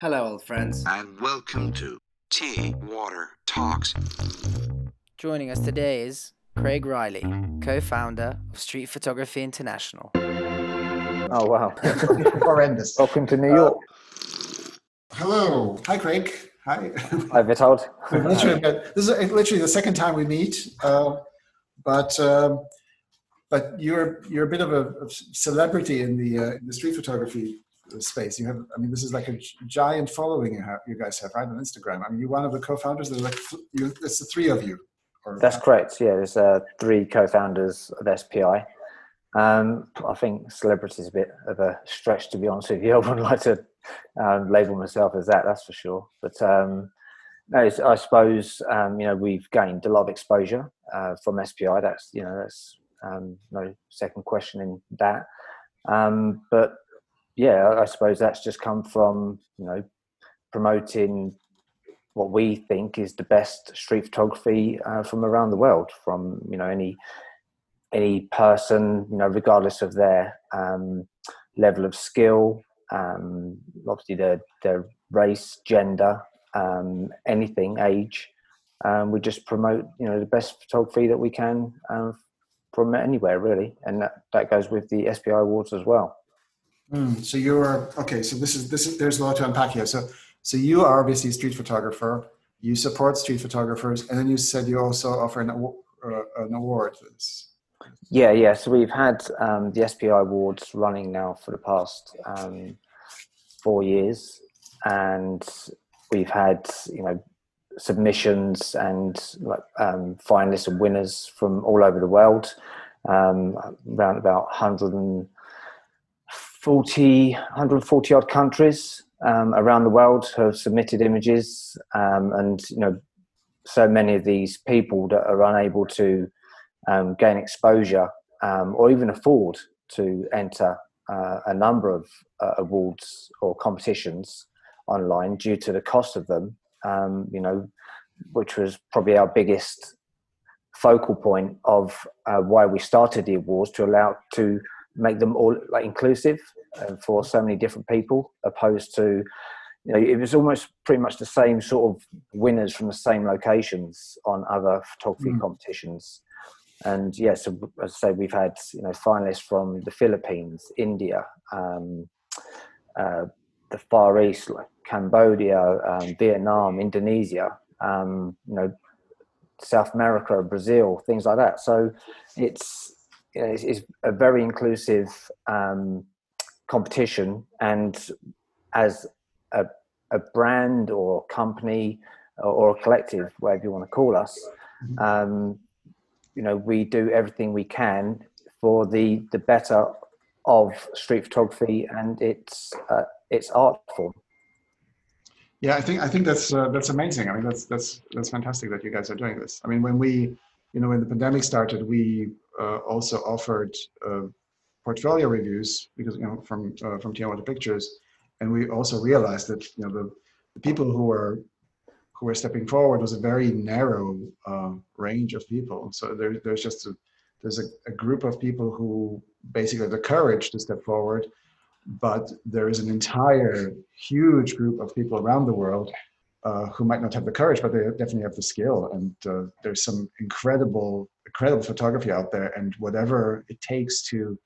Hello, old friends. and welcome to Tea Water Talks. Joining us today is Craig Reilly, co founder of Street Photography International. Oh wow! horrendous. Welcome to New York. Hello, hi Craig. Hi. Hi, Vitold. We've literally met- this is literally the second time we meet, uh, but um, but you're you're a bit of a, a celebrity in the uh, in the street photography space. You have, I mean, this is like a giant following you have, you guys have right on Instagram. I mean, you're one of the co-founders. There's like you, it's the three of you. Or, That's correct. Yeah, there's uh, three co-founders of SPI. Um, I think celebrity is a bit of a stretch, to be honest with you. I wouldn't like to um, label myself as that. That's for sure. But um, no, I suppose um, you know we've gained a lot of exposure uh, from SPI. That's you know that's um, no second question in that. Um, but yeah, I suppose that's just come from you know promoting what we think is the best street photography uh, from around the world, from you know any any person, you know, regardless of their um, level of skill, um, obviously their their race, gender, um, anything, age. Um, we just promote you know the best photography that we can um, from anywhere really, and that, that goes with the SPI awards as well. Mm, so you're okay. So this is this is there's a lot to unpack here. So so you are obviously a street photographer. You support street photographers, and then you said you also offer an, uh, an award. Yeah, yeah. So we've had um, the SPI awards running now for the past um, four years, and we've had you know submissions and like um, finalists and winners from all over the world, um, around about 140, 140 odd countries um, around the world have submitted images, um, and you know so many of these people that are unable to um, gain exposure um, or even afford to enter uh, a number of uh, awards or competitions online due to the cost of them, um, you know, which was probably our biggest focal point of uh, why we started the awards to allow to make them all like inclusive uh, for so many different people opposed to you know it was almost pretty much the same sort of winners from the same locations on other photography Mm. competitions and yeah, so as I say, we've had you know finalists from the Philippines, India, um, uh, the Far East, like Cambodia, um, Vietnam, Indonesia, um, you know, South America, Brazil, things like that. So it's you know, it's, it's a very inclusive um, competition, and as a, a brand or company or, or a collective, whatever you want to call us. Um, you know we do everything we can for the the better of street photography and its uh, its art form Yeah, I think I think that's uh, that's amazing. I mean, that's that's that's fantastic that you guys are doing this. I mean, when we, you know, when the pandemic started, we uh, also offered uh, portfolio reviews because you know from uh, from Tea and Water Pictures, and we also realized that you know the, the people who were who were stepping forward was a very narrow uh, range of people. So there, there's just a there's a, a group of people who basically have the courage to step forward, but there is an entire huge group of people around the world uh, who might not have the courage, but they definitely have the skill. And uh, there's some incredible, incredible photography out there, and whatever it takes to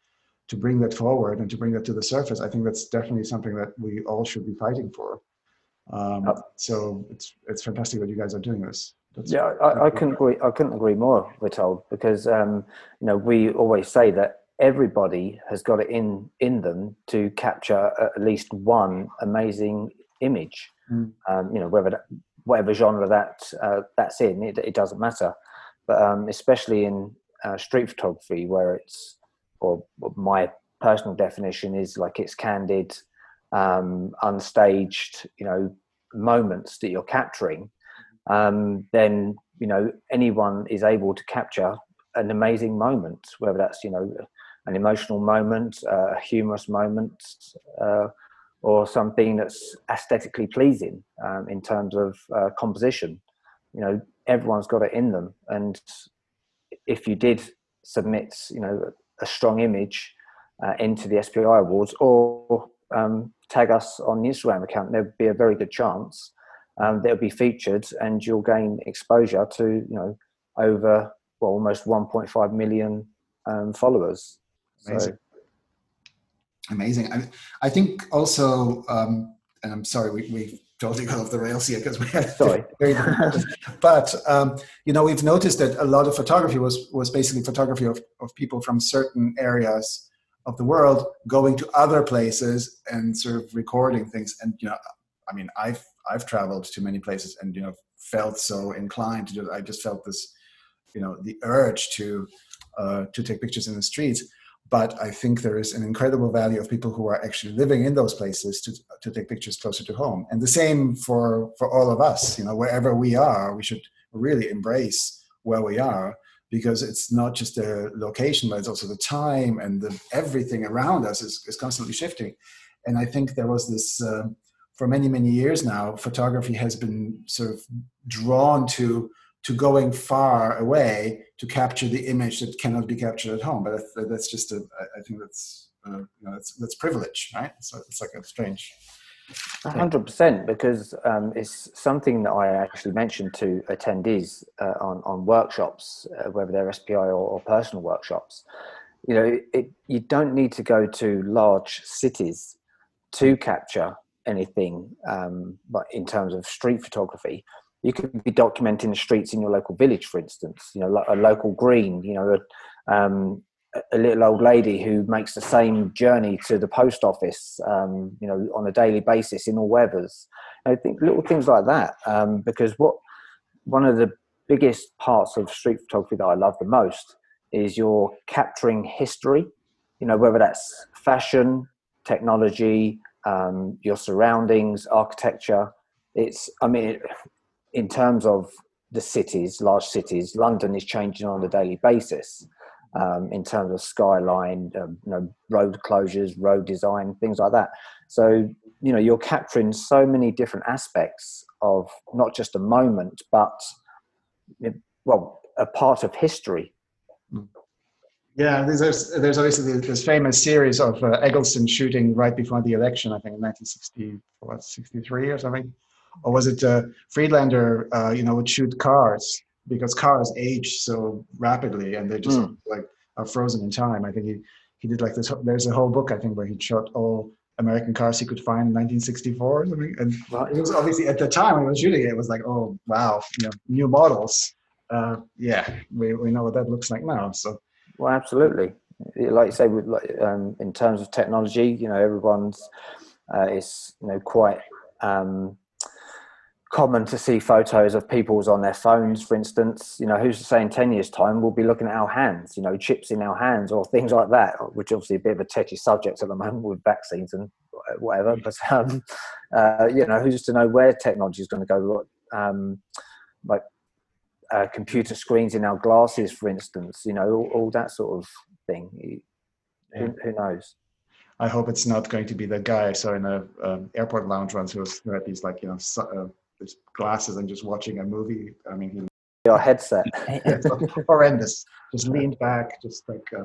to bring that forward and to bring that to the surface, I think that's definitely something that we all should be fighting for. Um, so it's it's fantastic that you guys are doing this. That's, yeah I, I couldn't agree i couldn't agree more Vitold because um, you know we always say that everybody has got it in in them to capture at least one amazing image Mm. um, you know whether that, whatever genre that uh, that's in it, it doesn't matter but um, especially in uh, street photography where it's or my personal definition is like it's candid um, unstaged you know moments that you're capturing um, then you know anyone is able to capture an amazing moment whether that's you know an emotional moment uh, a humorous moment uh, or something that's aesthetically pleasing um, in terms of uh, composition you know everyone's got it in them and if you did submit you know a strong image uh, into the SPI awards or um, tag us on the Instagram account. There'd be a very good chance um, they'll be featured, and you'll gain exposure to you know over well almost 1.5 million um, followers. Amazing. So, Amazing. I, I think also, um, and I'm sorry, we, we totally got off the rails here because we had sorry. but um, you know, we've noticed that a lot of photography was was basically photography of, of people from certain areas of the world going to other places and sort of recording things. And you know, I mean, I've I've traveled to many places and you know felt so inclined to do. I just felt this, you know, the urge to uh, to take pictures in the streets. But I think there is an incredible value of people who are actually living in those places to to take pictures closer to home. And the same for for all of us. You know, wherever we are, we should really embrace where we are because it's not just the location, but it's also the time and the everything around us is, is constantly shifting. And I think there was this. Uh, for many many years now photography has been sort of drawn to to going far away to capture the image that cannot be captured at home but that's, that's just a i think that's uh, you know, that's that's privilege right so it's like a strange hundred percent, because um, it's something that I actually mentioned to attendees uh, on on workshops, uh, whether they're SPI or, or, personal workshops. You know, it, you don't need to go to large cities to capture anything, um, but in terms of street photography, you could be documenting the streets in your local village, for instance. You know, a local green. You know, a, um, a little old lady who makes the same journey to the post office. Um, you know, on a daily basis in all weathers. I think little things like that. Um, because what one of the biggest parts of street photography that I love the most is you're capturing history. You know, whether that's fashion, technology, um, your surroundings, architecture. It's, I mean, in terms of the cities, large cities, London is changing on a daily basis. Um, in terms of skyline, um, you know, road closures, road design, things like that. So, you know, you're capturing so many different aspects of not just a moment, but well, a part of history. Yeah, there's there's obviously this famous series of uh, Eggleston shooting right before the election. I think in 1963 or something, or was it uh, Friedlander? Uh, you know, would shoot cars because cars age so rapidly and they just mm. like are frozen in time. I think he he did like this. There's a whole book I think where he shot all American cars he could find in 1964 or something. And it was obviously at the time when he was shooting it, it was like, oh wow, you know, new models. Uh, yeah, we we know what that looks like now. So. Well, absolutely. Like you say, with like, um, in terms of technology, you know, everyone's uh, is you know quite um, common to see photos of people's on their phones, for instance. You know, who's to say in ten years' time we'll be looking at our hands, you know, chips in our hands or things like that, which obviously a bit of a touchy subject at the moment with vaccines and whatever. But um, uh, you know, who's to know where technology is going to go? Um, like uh, computer screens in our glasses, for instance, you know, all, all that sort of thing. Who, who, knows? I hope it's not going to be the guy I saw in a um, airport lounge once who, was, had these like you know uh, glasses and just watching a movie. I mean, he your headset. horrendous. Just leaned back, just like. Uh,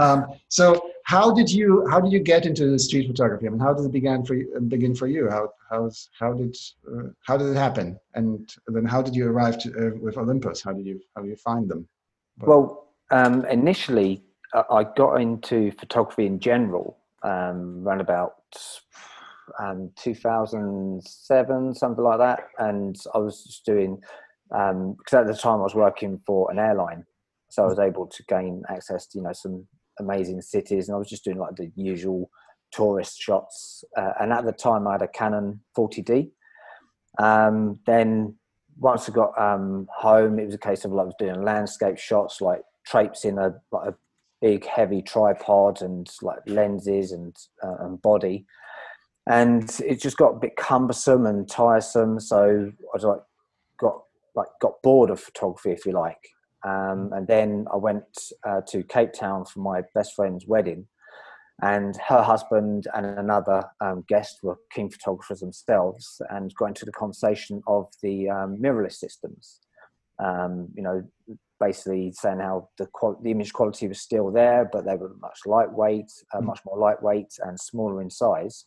um, so, how did you how did you get into street photography? I mean, how did it begin for you? Begin for you? How how's how did uh, how did it happen? And then how did you arrive to, uh, with Olympus? How did you how did you find them? Well, um, initially, uh, I got into photography in general um, around about um, 2007, something like that, and I was just doing um, because at the time I was working for an airline, so I was able to gain access to you know some amazing cities, and I was just doing like the usual tourist shots. Uh, and at the time, I had a Canon 40D. Um, then once I got um, home, it was a case of like I was doing landscape shots, like traipsing a like a big heavy tripod and like lenses and uh, and body, and it just got a bit cumbersome and tiresome. So I was like got like got bored of photography, if you like. Um, and then I went uh, to Cape Town for my best friend's wedding, and her husband and another um, guest were keen photographers themselves, and got into the conversation of the um, mirrorless systems. Um, you know, basically saying how the qual- the image quality was still there, but they were much lightweight, uh, mm. much more lightweight and smaller in size.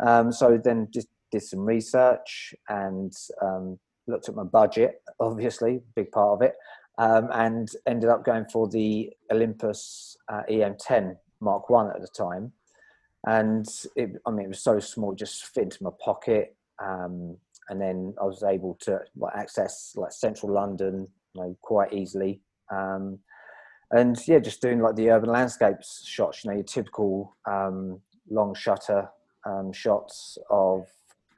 Um, so then just did some research and um, looked at my budget, obviously, big part of it, um, and ended up going for the Olympus uh, EM10 Mark One at the time. And it, I mean, it was so small, it just fit into my pocket. Um, and then I was able to like, access like central London, you know, quite easily. Um, and yeah, just doing like the urban landscapes shots, you know, your typical um, long shutter um, shots of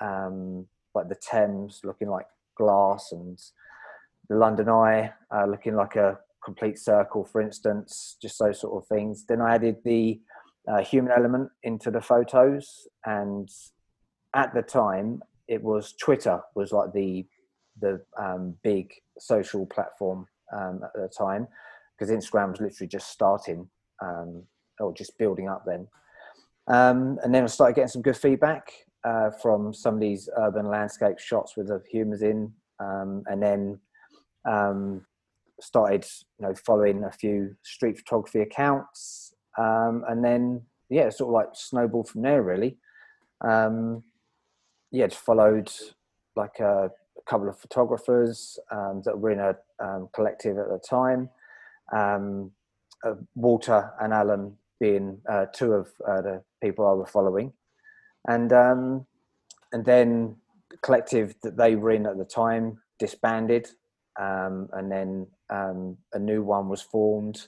um, like the Thames looking like glass and the London Eye uh, looking like a complete circle, for instance, just those sort of things. Then I added the uh, human element into the photos, and at the time, it was Twitter was like the the um, big social platform um, at the time because Instagram was literally just starting um, or just building up then. Um, and then I started getting some good feedback uh, from some of these urban landscape shots with the humans in, um, and then um, started you know following a few street photography accounts, um, and then yeah, sort of like snowballed from there really. Um, yeah, just followed like a, a couple of photographers um, that were in a collective at the time. Uh, Walter and Alan being uh, two of uh, the people I was following, and um, and then the collective that they were in at the time disbanded, um, and then um, a new one was formed,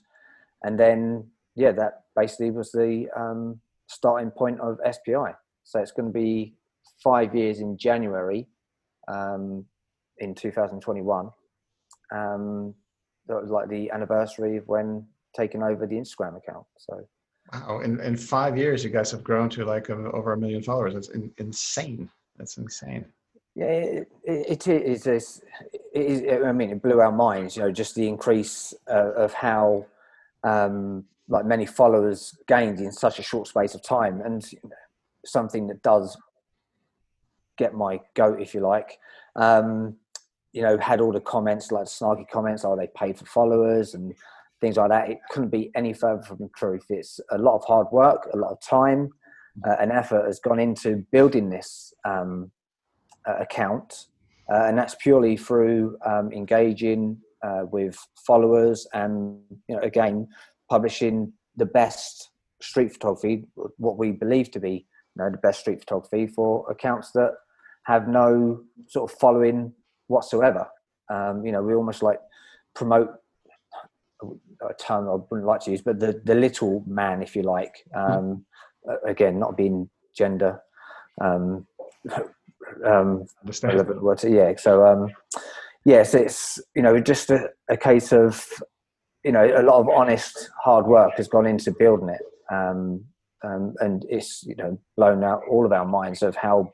and then yeah, that basically was the um, starting point of SPI. So it's going to be five years in January, um, in 2021. Um, that was like the anniversary of when taking over the Instagram account. So Wow! In in five years, you guys have grown to like a, over a million followers. That's in, insane. That's insane. Yeah, it, it, it is. It is. I mean, it blew our minds. You know, just the increase uh, of how um, like many followers gained in such a short space of time, and something that does get my goat, if you like. Um, you know, had all the comments like snarky comments, are oh, they paid for followers and things like that. It couldn't be any further from the truth. It's a lot of hard work, a lot of time, uh, and effort has gone into building this um, uh, account, uh, and that's purely through um, engaging uh, with followers and you know again publishing the best street photography, what we believe to be you know the best street photography for accounts that have no sort of following whatsoever. Um, you know, we almost like promote a term I wouldn't like to use, but the the little man, if you like. Um, again, not being gender um, um, relevant word. Yeah. So um, yes, it's you know just a, a, case of you know a lot of honest hard work has gone into building it, um, um, and it's you know blown out all of our minds of how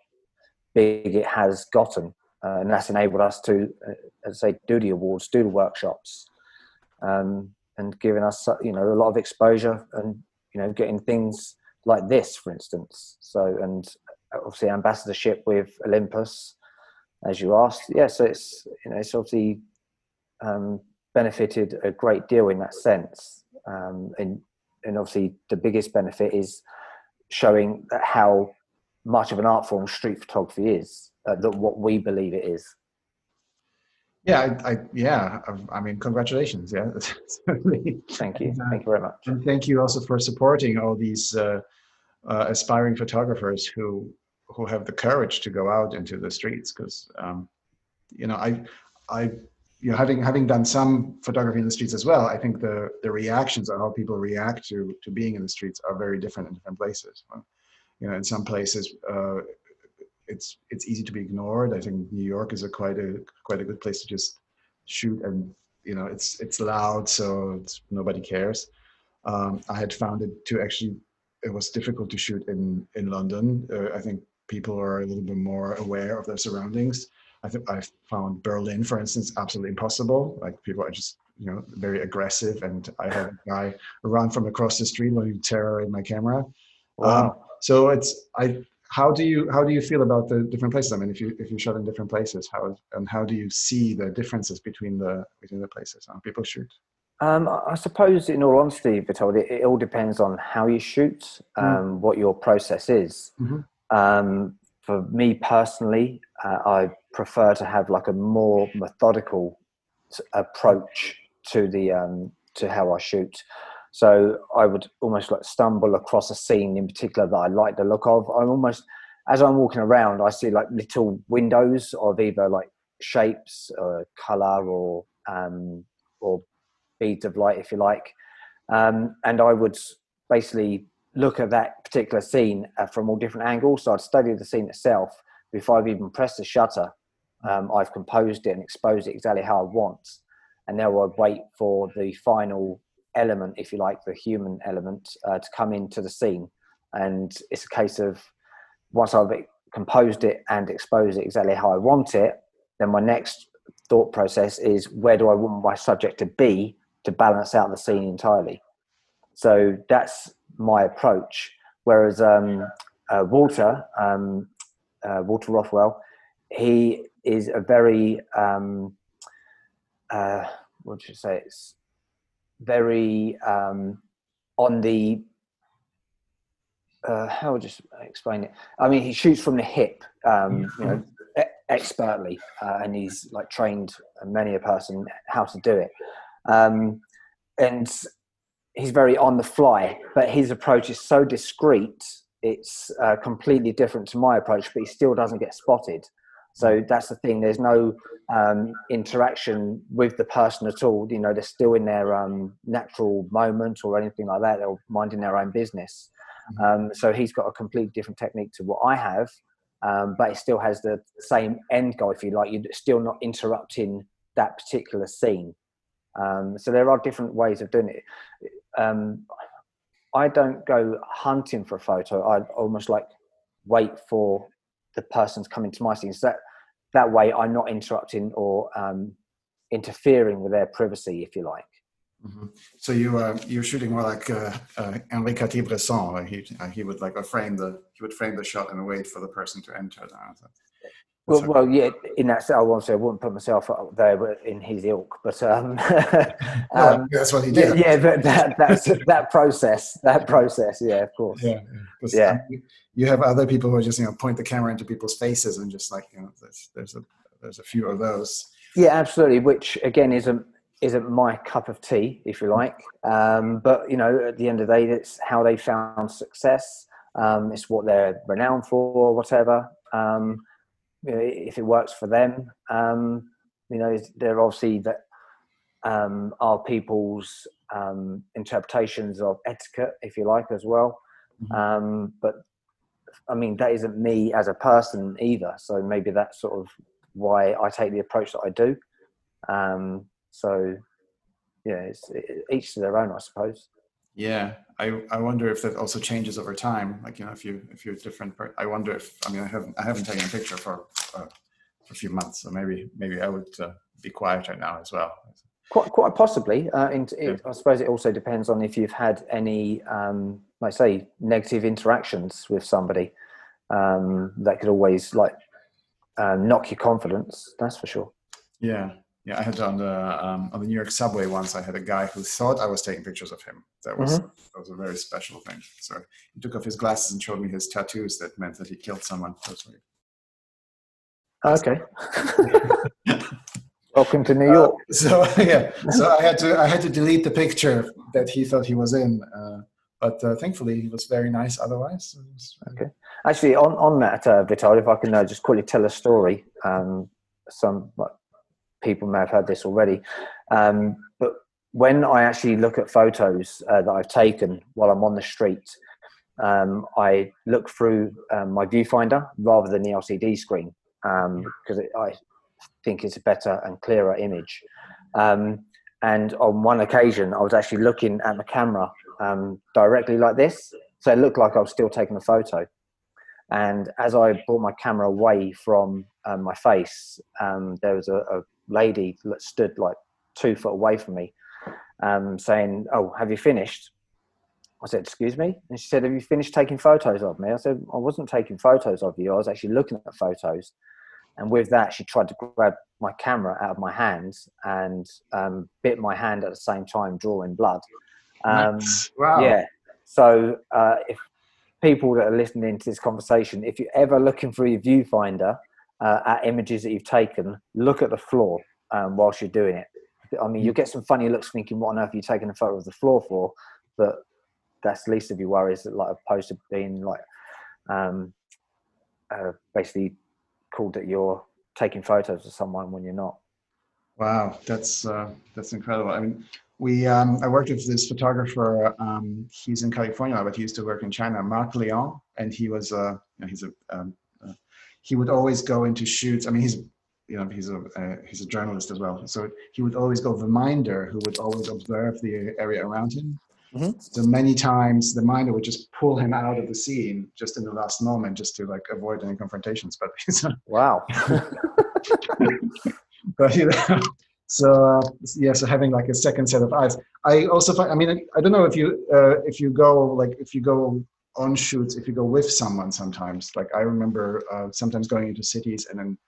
big it has gotten, uh, and that's enabled us to, uh, as I say, do the awards, do the workshops. Um, and giving us you know a lot of exposure and you know getting things like this for instance. So and obviously ambassadorship with olympus as you asked. Yeah so it's you know it's obviously um, benefited a great deal in that sense. Um, and and obviously the biggest benefit is showing how much of an art form street photography is uh, that what we believe it is yeah, I, I, yeah. I mean, congratulations. Yeah, thank you. Thank you very much. And thank you also for supporting all these uh, uh, aspiring photographers who who have the courage to go out into the streets. Because um, you know, I I you know having having done some photography in the streets as well, I think the the reactions or how people react to to being in the streets are very different in different places. You know, in some places, uh, it's it's easy to be ignored. I think New York is a quite a quite a good place to just shoot, and you know it's it's loud, so it's, nobody cares. Um, I had found it to actually it was difficult to shoot in in London. Uh, I think people are a little bit more aware of their surroundings. I think I found Berlin, for instance, absolutely impossible. Like people are just you know very aggressive, and I had a guy run from across the street while he terrorized my camera. Wow. Um, so it's I how do you how do you feel about the different places? I mean, if you if you shot in different places, how and how do you see the differences between the between the places? How people shoot? Um, I suppose, in all honesty, Vitold, it, it all depends on how you shoot, mm. um, mm. what your process is. Mm-hmm. Um, for me personally, uh, I prefer to have like a more methodical approach to the um, to how I shoot. So I would almost like stumble across a scene in particular that I like the look of. I'm almost as I'm walking around, I see like little windows of either like shapes or color or um, or beads of light, if you like. Um, and I would basically look at that particular scene uh, from all different angles. So I'd study the scene itself before I've even pressed the shutter. Um, I've composed it and exposed it exactly how I want. And now I'd wait for the final element, if you like, the human element, uh, to come into the scene. And it's a case of once I've composed it and exposed it exactly how I want it, then my next thought process is where do I want my subject to be to balance out the scene entirely. So that's my approach. Whereas um, uh, Walter, um, uh, Walter Rothwell, he is a very um, uh, what should you say? It's very um, on the uh, how would you explain it? I mean, he shoots from the hip, um, you know, expertly, uh, and he's like trained many a person how to do it. Um, and he's very on the fly, but his approach is so discreet. It's uh, completely different to my approach, but he still doesn't get spotted. So that's the thing. There's no um, interaction with the person at all. You know, they're still in their um, natural moment or anything like that. They're minding their own business. Um, so he's got a completely different technique to what I have, um, but it still has the same end goal, if you like. You're still not interrupting that particular scene. Um, so there are different ways of doing it. Um, I don't go hunting for a photo. I almost like wait for the person's coming to my scene. So that that way, I'm not interrupting or um, interfering with their privacy, if you like. hmm So you uh, you're shooting more like uh, uh, Henri Cartier-Bresson. He uh, he would like uh, frame the he would frame the shot and wait for the person to enter. That. Well, well, yeah. In that, sense, I won't say I wouldn't put myself up there but in his ilk, but um, um, that's what he did. yeah, but that that's that process, that process, yeah, of course. yeah. Yeah. um, you- you have other people who are just you know point the camera into people's faces and just like you know there's there's a there's a few of those. Yeah, absolutely. Which again isn't isn't my cup of tea, if you like. Um, but you know, at the end of the day, it's how they found success. Um, it's what they're renowned for, or whatever. Um, you know, if it works for them, um, you know, they're obviously that um, are people's um, interpretations of etiquette, if you like, as well. Mhm. Um, but I mean, that isn't me as a person either. So maybe that's sort of why I take the approach that I do. Um, so, yeah, it's it, each to their own, I suppose. Yeah, I, I wonder if that also changes over time. Like you know, if you if you're different, per- I wonder if I mean I haven't I haven't taken a picture for uh, for a few months, so maybe maybe I would uh, be quieter now as well. Quite, quite possibly. Uh, in, Yeah. it, I suppose it also depends on if you've had any, um, like say, negative interactions with somebody. Um, that could always like uh, knock your confidence. That's for sure. Yeah, yeah. I had on the um, on the New York subway once. I had a guy who thought I was taking pictures of him. That was that was a very special thing. So he took off his glasses and showed me his tattoos. That meant that he killed someone. Was. Okay. Welcome to New Uh, York. so yeah, so I had to I had to delete the picture that he thought he was in. Uh, but uh, thankfully, he was very nice. Otherwise, Okay. Actually, on on that, uh, Vitold, if I can uh, just quickly tell a story. Um, some like, people may have heard this already, um, but when I actually look at photos uh, that I've taken while I'm on the street, um, I look through um, my viewfinder rather than the LCD screen because it I think it's a better and clearer image. Um, and on one occasion, I was actually looking at the camera um, directly like this, so it looked like I was still taking a photo. And as I brought my camera away from um, my face, um, there was a, a lady that stood like two foot away from me, um, saying, "Oh, have you finished?" I said, "Excuse me," and she said, "Have you finished taking photos of me?" I said, "I wasn't taking photos of you. I was actually looking at photos." And with that, she tried to grab my camera out of my hands and um, bit my hand at the same time, drawing blood. Um, wow. yeah. So uh, if people that are listening to this conversation, if you're ever looking through your viewfinder uh, at images that you've taken, look at the floor um, whilst you're doing it. I mean, you'll get some funny looks thinking, what on earth are you taking a photo of the floor for? But that's the least of your worries, like opposed to being like um, uh, basically called that you're taking photos of someone when you're not. Wow, that's uh, that's incredible. I mean, we um, I worked with this photographer. Um, he's in California, but he used to work in China, Mark Leong, and he was uh, you know, he's a um, he would always go into shoots. I mean, he's you know he's a uh, he's a journalist as well. So he would always go the minder, who would always observe the area around him. Mm-hmm. So many times the minder would just pull him out of the scene just in the last moment, just to like avoid any confrontations. But wow. but you know, so uh, yeah, so having like a second set of eyes. I also find. I mean, I, I don't know if you uh, if you go like if you go on shoots if you go with someone sometimes. Like I remember uh, sometimes going into cities and then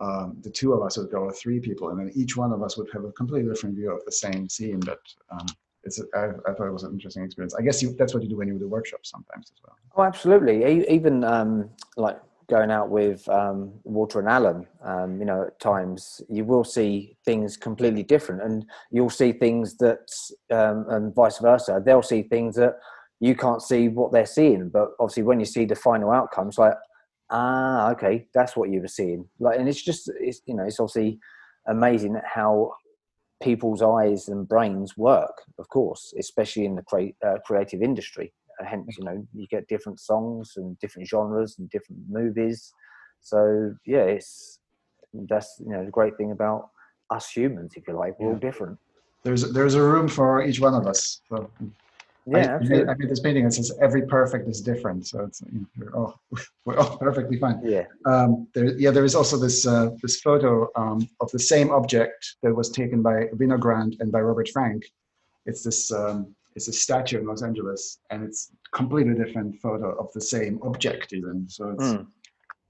um, the two of us would go, or three people, and then each one of us would have a completely different view of the same scene. But um, it's I thought it was an interesting experience. I guess you, that's what you do when you do workshops sometimes as well. Oh, absolutely. Even um, like going out with um, Walter and Alan, um, you know, at times you will see things completely different, and you'll see things that, um, and vice versa. They'll see things that you can't see what they're seeing, but obviously when you see the final outcomes, like, ah, okay, that's what you were seeing. Like, and it's just, it's you know, it's obviously amazing how people's eyes and brains work. Of course, especially in the cre- uh, creative industry hence you know you get different songs and different genres and different movies so yeah it's that's you know the great thing about us humans if you like we're yeah. all different there's there's a room for each one of us so yeah, I, I, made, this painting. It says every perfect is different, so it's you know, we're all we're all perfectly fine. Yeah. Um, there, yeah, there is also this uh, this photo um, of the same object that was taken by Winogrand and by Robert Frank. It's this um, it's a statue in Los Angeles, and it's completely different photo of the same object even. So it's mm.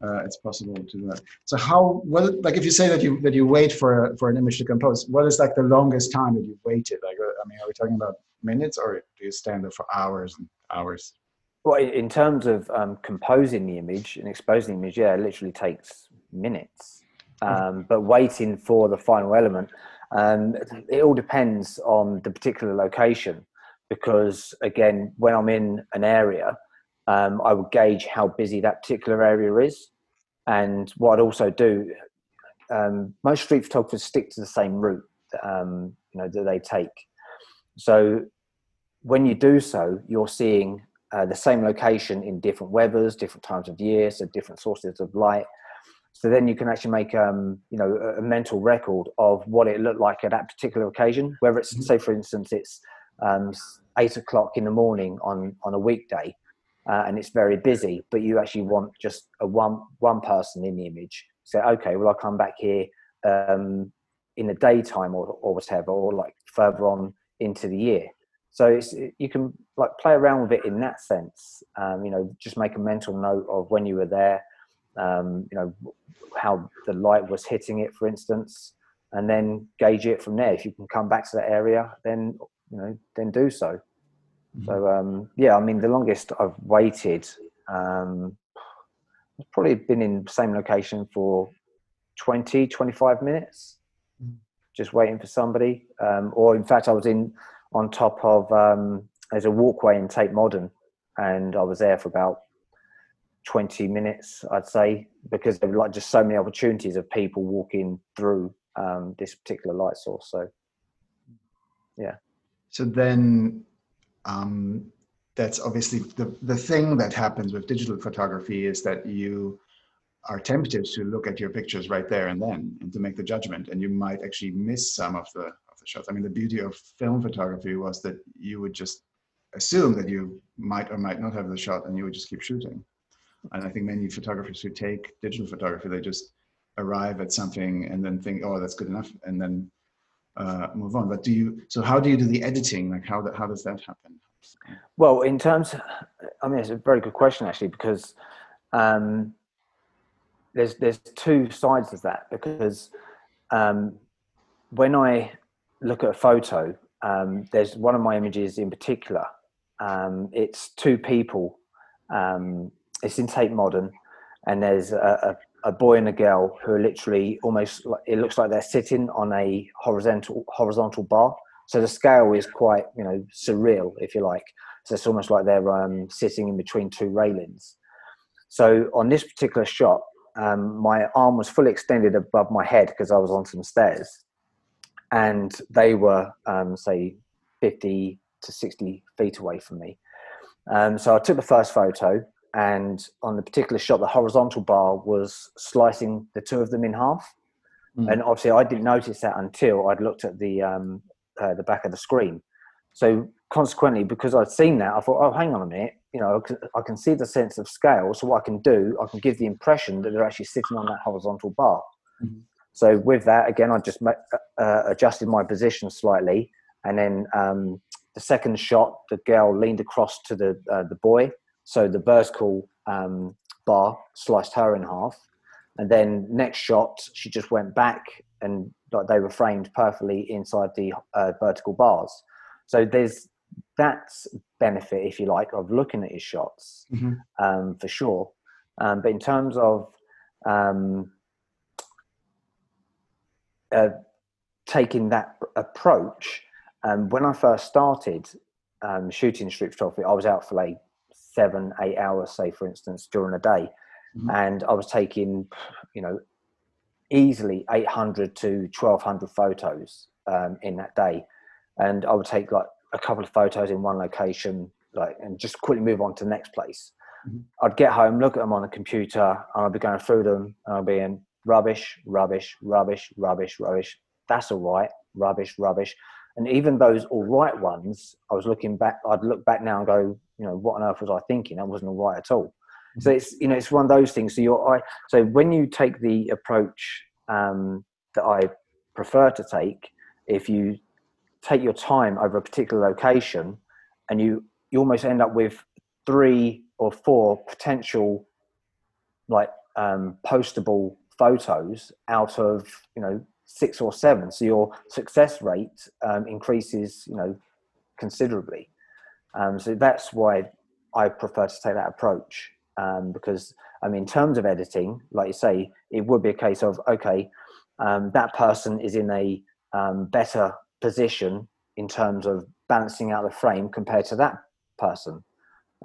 uh, it's possible to do that. So how well like if you say that you that you wait for for an image to compose, what is like the longest time that you've waited? Like uh, I mean, are we talking about minutes, or do you stand there for hours and hours? Well, in terms of um, composing the image and exposing the image, yeah, it literally takes minutes. Um, but waiting for the final element, um, it all depends on the particular location because again, when I'm in an area, um, I would gauge how busy that particular area is. And what I'd also do, um, most street photographers stick to the same route, um, you know, that they take. So when you do so, you're seeing uh, the same location in different weathers, different times of year, so different sources of light. So then you can actually make, um, you know, a, a mental record of what it looked like at that particular occasion. Whether it's, mm-hmm. say, for instance, it's um, eight o'clock in the morning on on a weekday, uh, and it's very busy, but you actually want just a one one person in the image. Say, okay, well, I'll come back here um, in the daytime or or whatever, or like further on into the year. So it's, you can like play around with it in that sense. Um, you know, just make a mental note of when you were there. Um, you know how the light was hitting it, for instance, and then gauge it from there. If you can come back to that area, then you know, then do so. Mm-hmm. So um, yeah, I mean, the longest I've waited, um, I've probably been in the same location for 20, 25 minutes. Just waiting for somebody. Um, or in fact, I was in on top of um, there's a walkway in Tate Modern, and I was there for about 20 minutes, I'd say, because there were like just so many opportunities of people walking through um, this particular light source. So, yeah. So then um, that's obviously the, the thing that happens with digital photography is that you are tempted to look at your pictures right there and then and to make the judgment and you might actually miss some of the of the shots. I mean the beauty of film photography was that you would just assume that you might or might not have the shot and you would just keep shooting. And I think many photographers who take digital photography, they just arrive at something and then think, oh, that's good enough, and then uh, move on. But do you? So how do you do the editing? Like how that how does that happen? Well, in terms, I mean, it's a very good question actually because um, there's there's two sides of that because um, when I look at a photo, um, there's one of my images in particular. Um, it's two people Um, it's in Tate Modern, and there's a, a, a boy and a girl who are literally almost. It looks like they're sitting on a horizontal horizontal bar. So the scale is quite you know surreal, if you like. So it's almost like they're um, sitting in between two railings. So on this particular shot, um, my arm was fully extended above my head because I was on some stairs, and they were um, say 50 to 60 feet away from me. Um, so I took the first photo, and on the particular shot, the horizontal bar was slicing the two of them in half. Mm. And obviously, I didn't notice that until I'd looked at the um, uh, the back of the screen. So consequently, because I'd seen that, I thought, oh, hang on a minute, you know, I can, see the sense of scale. So what I can do, I can give the impression that they're actually sitting on that horizontal bar. Mhm. So with that, again, I just uh, adjusted my position slightly, and then um, the second shot, the girl leaned across to the uh, the boy, so the vertical um, bar sliced her in half, and then next shot, she just went back and like they were framed perfectly inside the uh, vertical bars. So there's that benefit, if you like, of looking at his shots Mhm. um, for sure. Um, but in terms of um, uh, taking that approach, um, when I first started um, shooting street photography, I was out for like seven, eight hours, say for instance, during a day, Mhm. and I was taking, you know, easily 800 to 1200 photos um, in that day, and I would take like a couple of photos in one location, like, and just quickly move on to the next place. Mhm. I'd get home, look at them on the computer, and I'd be going through them, and I'd be in rubbish, rubbish, rubbish, rubbish, rubbish. That's all right, rubbish, rubbish. And even those all right ones, I was looking back. I'd look back now and go, you know, what on earth was I thinking? That wasn't all right at all. So it's you know it's one of those things. So your eye. So when you take the approach um, that I prefer to take, if you take your time over a particular location, and you you almost end up with three or four potential like um, postable photos out of you know six or seven. So your success rate um, increases you know considerably. Um, so that's why I prefer to take that approach um, because I mean, in terms of editing, like you say, it would be a case of okay, um, that person is in a um, better position in terms of balancing out the frame compared to that person.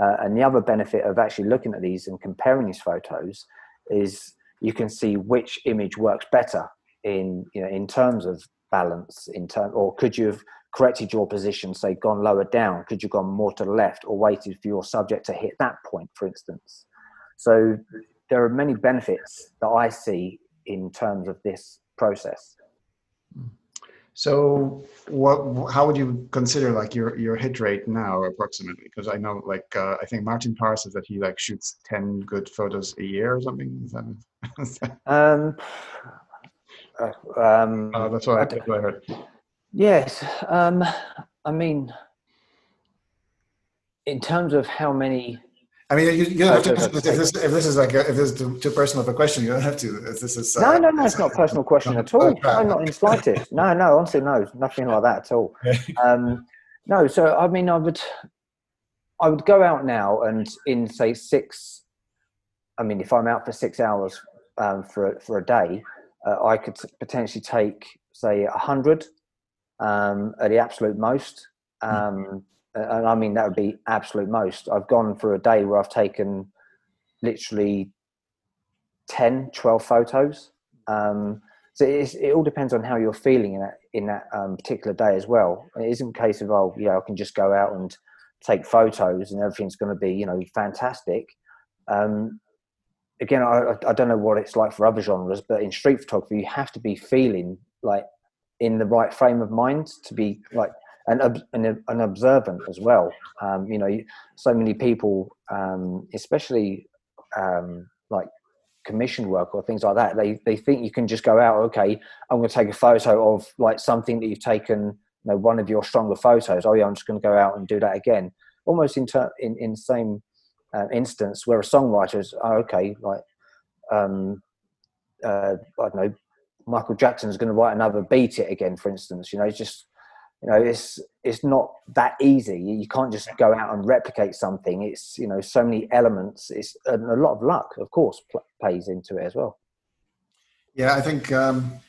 Uh, and the other benefit of actually looking at these and comparing these photos is you can see which image works better in you know in terms of balance in term or could you have corrected your position say gone lower down? Could you have gone more to the left or waited for your subject to hit that point for instance? So there are many benefits that i see in terms of this process So, what? How would you consider like your your hit rate now, approximately? Because I know, like, uh, I think Martin Parr says that he like shoots ten good photos a year or something. Is that? um, uh, um, uh, that's what I, I d- that's what I heard. Yes. Um, I mean, in terms of how many, I mean, you, you don't have to. If this, if this is like a, if this is too, too personal of a question, you don't have to. If this is uh, no, no, no, it's not a personal question at all. No, not in slightest. No, no, honestly, no, nothing like that at all. Um, no, so I mean, I would, I would go out now and in say six. I mean, if I'm out for six hours um, for a- for a day, uh, I could potentially take say a hundred um, at the absolute most. Um, and I mean that would be absolute most. I've gone for a day where I've taken literally 10, 12 photos. Um, so it all depends on how you're feeling in that in that um, particular day as well. It isn't a case of oh yeah I can just go out and take photos and everything's going to be you know fantastic. Um, again, I, I don't know what it's like for other genres, but in street photography, you have to be feeling like in the right frame of mind to be like and and observant as well. Um, you know, so many people, um, especially um, like commissioned work or things like that, they they think you can just go out. Okay, I'm going to take a photo of like something that you've taken. You know, one of your stronger photos. Oh yeah, I'm just going to go out and do that again. Almost in ter- in in same uh, instance where a songwriter is. Oh, okay, like um, uh, I don't know. Michael Jackson's going to write another "Beat It" again, for instance. You know, just you know it's it's not that easy you can't just go out and replicate something it's you know so many elements it's a lot of luck of course pl- plays into it as well yeah i think um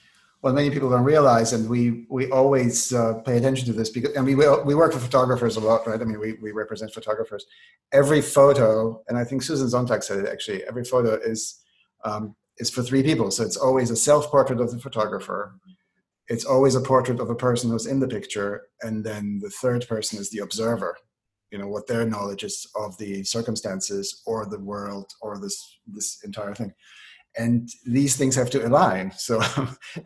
what many people don't realize, and we we always uh, pay attention to this because I mean we we work with photographers a lot, right? I mean we we represent photographers. Every photo, and I think Susan Sontag said it actually. Every photo is um, is for three people, so it's always a self portrait of the photographer. It's always a portrait of a person who's in the picture, and then the third person is the observer. You know what their knowledge is of the circumstances or the world or this this entire thing. And these things have to align. So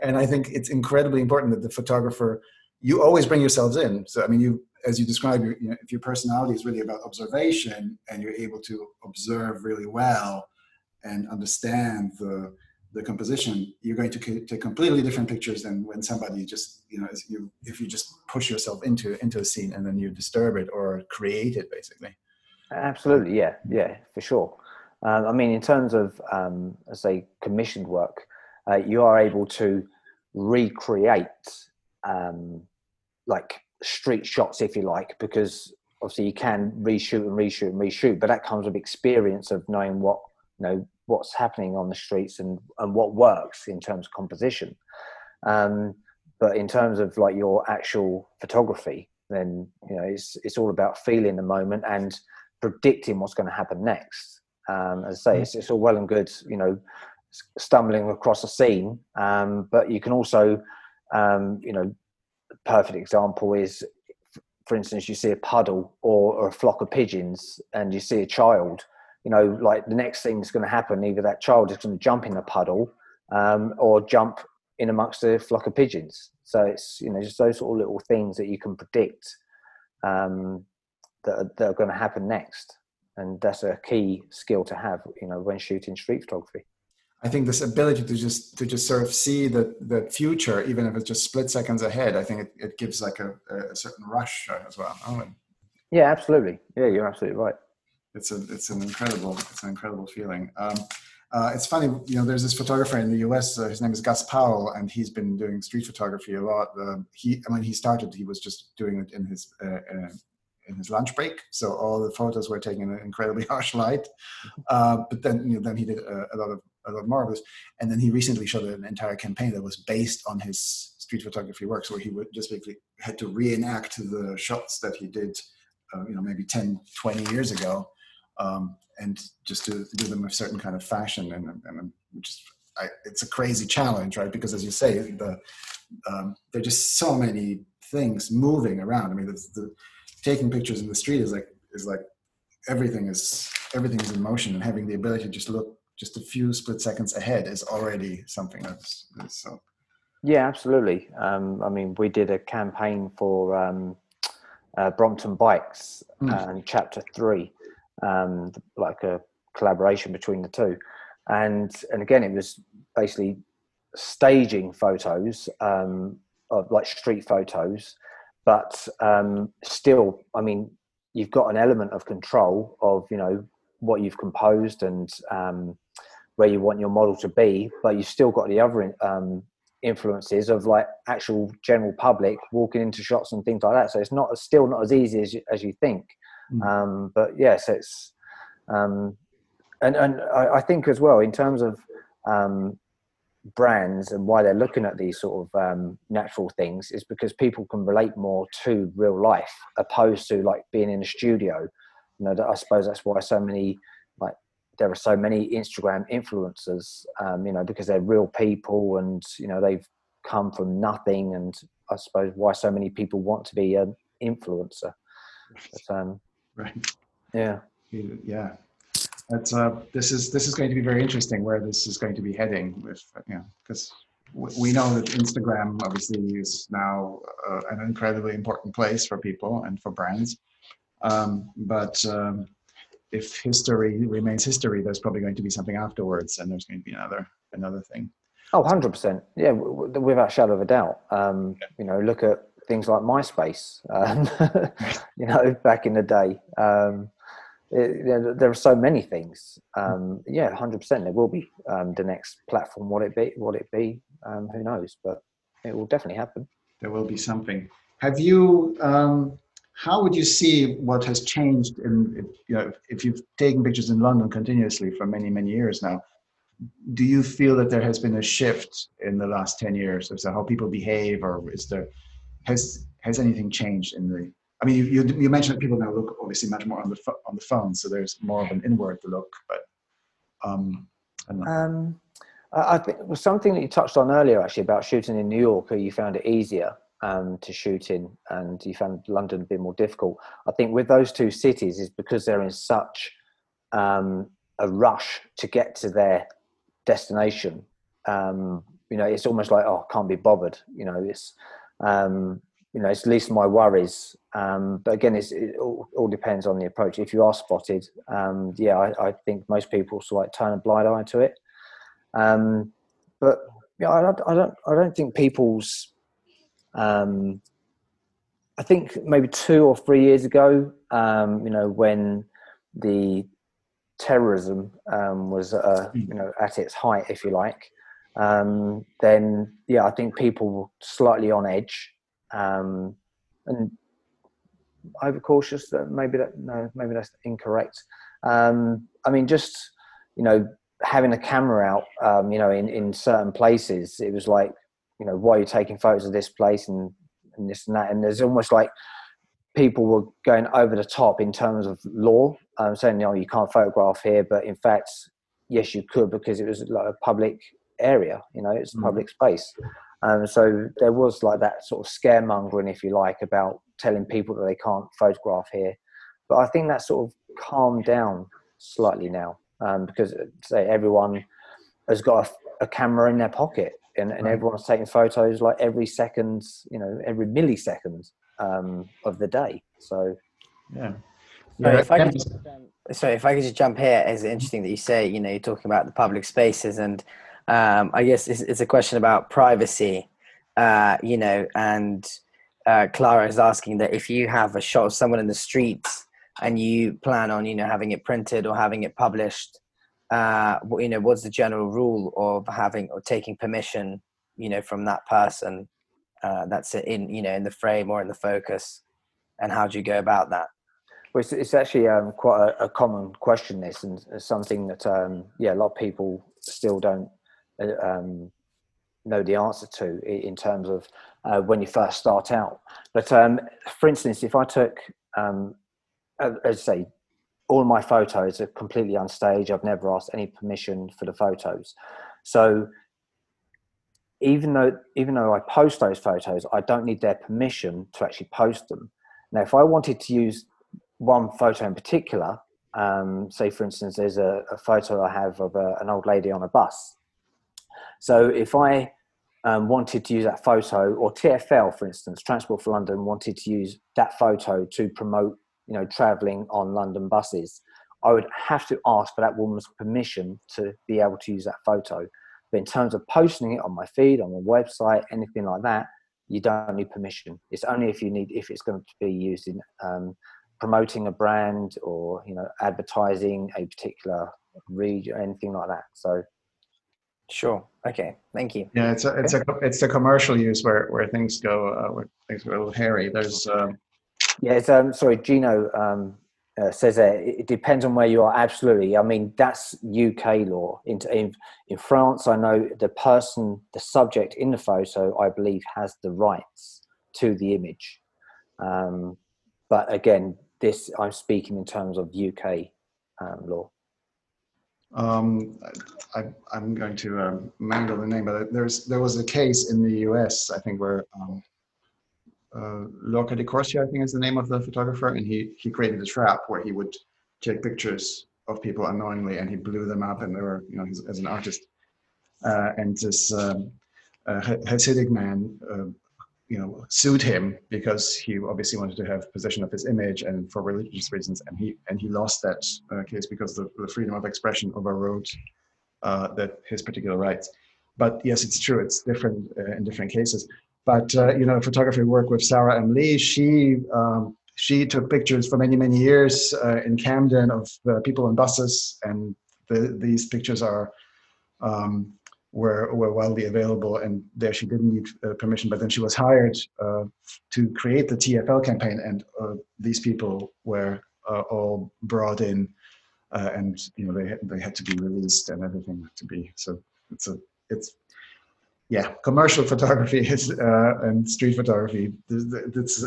and i think it's incredibly important that the photographer you always bring yourselves in. So i mean you as you describe you know, if your personality is really about observation and you're able to observe really well and understand the the composition you're going to take completely different pictures than when somebody just you know you if you just push yourself into into a scene and then you disturb it or create it basically. Absolutely yeah yeah for sure. Uh, I mean, in terms of, um, say, commissioned work, uh, you are able to recreate um, like street shots, if you like, because obviously you can reshoot and reshoot and reshoot, but that comes with experience of knowing what you know what's happening on the streets and and what works in terms of composition. Um, but in terms of like your actual photography, then you know it's it's all about feeling the moment and predicting what's going to happen next. Um, as I say, it's, it's, all well and good, you know, stumbling across a scene, um, but you can also, um, you know, perfect example is, for instance, you see a puddle or, or, a flock of pigeons, and you see a child. You know, like the next thing that's going to happen, either that child is going to jump in the puddle um, or jump in amongst the flock of pigeons. So it's you know just those sort of little things that you can predict um, that, are, that are going to happen next. And that's a key skill to have you know when shooting street photography. I think this ability to just to just sort of see the the future even if it's just split seconds ahead i think it, it gives like a, a certain rush as well oh, yeah absolutely. Yeah you're absolutely right it's a it's an incredible it's an incredible feeling um, uh, it's funny, you know. There's this photographer in the U.S. Uh, his name is Gus Powell, and he's been doing street photography a lot. Uh, he, when he started, he was just doing it in his uh, uh, in his lunch break. So all the photos were taken in an incredibly harsh light. Uh, but then, you know, then he did a, a, lot of a lot more of this. And then he recently shot an entire campaign that was based on his street photography works, where he would just basically had to reenact the shots that he did, uh, you know, maybe 10, 20 years ago, um, and just to do them a certain kind of fashion. And, and just, I, it's a crazy challenge, right? Because as you say, the um, there are just so many things moving around. I mean, the, the taking pictures in the street is like is like everything is everything is in motion and having the ability to just look just a few split seconds ahead is already something that's, that's so yeah absolutely um, i mean we did a campaign for um, uh, brompton bikes mm. and chapter three um, like a collaboration between the two and and again it was basically staging photos um, of like street photos but um, still, I mean, you've got an element of control of you know what you've composed and um, where you want your model to be, but you've still got the other um, influences of like actual general public walking into shots and things like that. So it's not still not as easy as you, as you think. Mm. Um, but yes, it's um, and and I, I, think as well in terms of um, brands and why they're looking at these sort of um, natural things is because people can relate more to real life opposed to like being in a studio you know i suppose that's why so many like there are so many instagram influencers um, you know because they're real people and you know they've come from nothing and i suppose why so many people want to be an influencer but, um, right yeah yeah that's uh, this is this is going to be very interesting where this is going to be heading with you know because we know that Instagram obviously is now uh, an incredibly important place for people and for brands. Um, but um, if history remains history, there's probably going to be something afterwards, and there's going to be another another thing. Oh, 100%. Yeah, without a shadow of a doubt. Um, You know, look at things like MySpace, um, you know, back in the day. Um, it, there are so many things. Um, yeah, hundred percent. There will be um, the next platform. What it be? What it be? Um, who knows? But it will definitely happen. There will be something. have you? Um, how would you see what has changed in if, you know if you've taken pictures in London continuously for many many years now? Do you feel that there has been a shift in the last ten years as to how people behave, or is there has has anything changed in the? I mean, you, you, you mentioned that people now look obviously much more on the on the phone, so there's more of an inward look. But um. Um, I think it was something that you touched on earlier, actually, about shooting in New York, or you found it easier um, to shoot in, and you found London a bit more difficult. I think with those two cities is because they're in such um, a rush to get to their destination. Um, you know, it's almost like oh, can't be bothered. You know, it's um, you know, it's least my worries. Um, but again, it's, it all, all depends on the approach. If you are spotted, um, yeah, I, I think most people sort of like turn a blind eye to it. Um, but yeah, I don't, I don't, I don't think people's. Um, I think maybe two or three years ago, um, you know, when the terrorism um, was, uh, you know, at its height, if you like, um, then yeah, I think people were slightly on edge um, and overcautious. That maybe that no, maybe that's incorrect. Um, I mean, just you know, having a camera out, um, you know, in, in certain places, it was like, you know, why are you taking photos of this place and, and this and that? And there's almost like people were going over the top in terms of law, um, saying, no, you can't photograph here. But in fact, yes, you could because it was like a public area, you know, it's a Mhm. public space. Um, so there was like that sort of scaremongering, if you like, about telling people that they can't photograph here. But I think that sort of calmed down slightly now um, because say everyone has got a, a camera in their pocket and, and Right. everyone's taking photos like every second, you know, every millisecond um, of the day. So yeah. Sorry, Yeah, if I could is- just, um, sorry, if I could just jump here, it's interesting that you say, you know, you're talking about the public spaces, and um, I guess it's, it's a question about privacy, uh, you know, and uh, Clara is asking that if you have a shot of someone in the streets and you plan on, you know, having it printed or having it published, uh, you know, what's the general rule of having or taking permission, you know, from that person uh, that's in, you know, in the frame or in the focus, and how do you go about that? Well, it's, it's actually um, quite a, a common question. This and something that um, yeah, a lot of people still don't uh, um, know the answer to in terms of uh, when you first start out. But um, for instance, if I took, um, uh, as I say, all my photos are completely unstaged. I've never asked any permission for the photos, so even though even though I post those photos, I don't need their permission to actually post them. Now, if I wanted to use one photo in particular, um, say for instance, there's a, a photo I have of a, an old lady on a bus. So if I um, wanted to use that photo, or TFL, for instance, Transport for London wanted to use that photo to promote, you know, travelling on London buses, I would have to ask for that woman's permission to be able to use that photo. But in terms of posting it on my feed, on my website, anything like that, you don't need permission. It's only if you need if it's going to be used in um, promoting a brand or you know advertising a particular region, anything like that. So Sure. Okay. Thank you. Yeah, it's a it's a it's the commercial use where where things go uh, where things go a little hairy. There's um, yeah, it's um sorry, Gino um, uh, says that it it depends on where you are. Absolutely, I mean that's UK law. In in in France, I know the person, the subject in the photo, I believe has the rights to the image. Um, but again, this I'm speaking in terms of UK um, law. Um, I, I'm going to um, mangle the name, but there's there was a case in the U.S. I think where um, uh, Luca diCorcia, I think is the name of the photographer, and he he created a trap where he would take pictures of people unknowingly, and he blew them up, and they were you know as an artist, uh, and this um, uh, Hasidic man. You know, sued him because he obviously wanted to have possession of his image and for religious reasons, and he and he lost that uh, case because the, the freedom of expression overrode uh, that his particular rights. But yes, it's true; it's different uh, in different cases. But uh, you know, photography work with Sarah M. Lee. She um, she took pictures for many many years uh, in Camden of uh, people on buses, and the, these pictures are um, were were widely available, and there she didn't need uh, permission. But then she was hired uh, to create the TFL campaign, and uh, these people were uh, all brought in, uh, and you know they they had to be released and everything had to be. So it's a it's yeah, commercial photography is uh, and street photography. It's,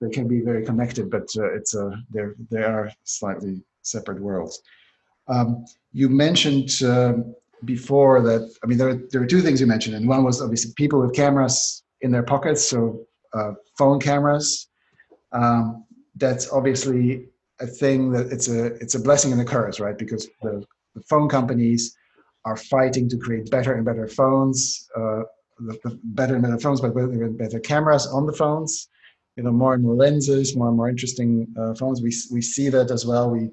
they can be very connected, but it's a they're they are slightly separate worlds. Um, you mentioned um, before that, I mean, there, there are two things you mentioned, and one was obviously people with cameras in their pockets, so uh, phone cameras. Um, that's obviously a thing that it's a it's a blessing and a curse, right? Because the, the phone companies are fighting to create better and better phones, uh, the, the better and better phones, but better better cameras on the phones. You know, more and more lenses, more and more interesting uh, phones. We we see that as well. We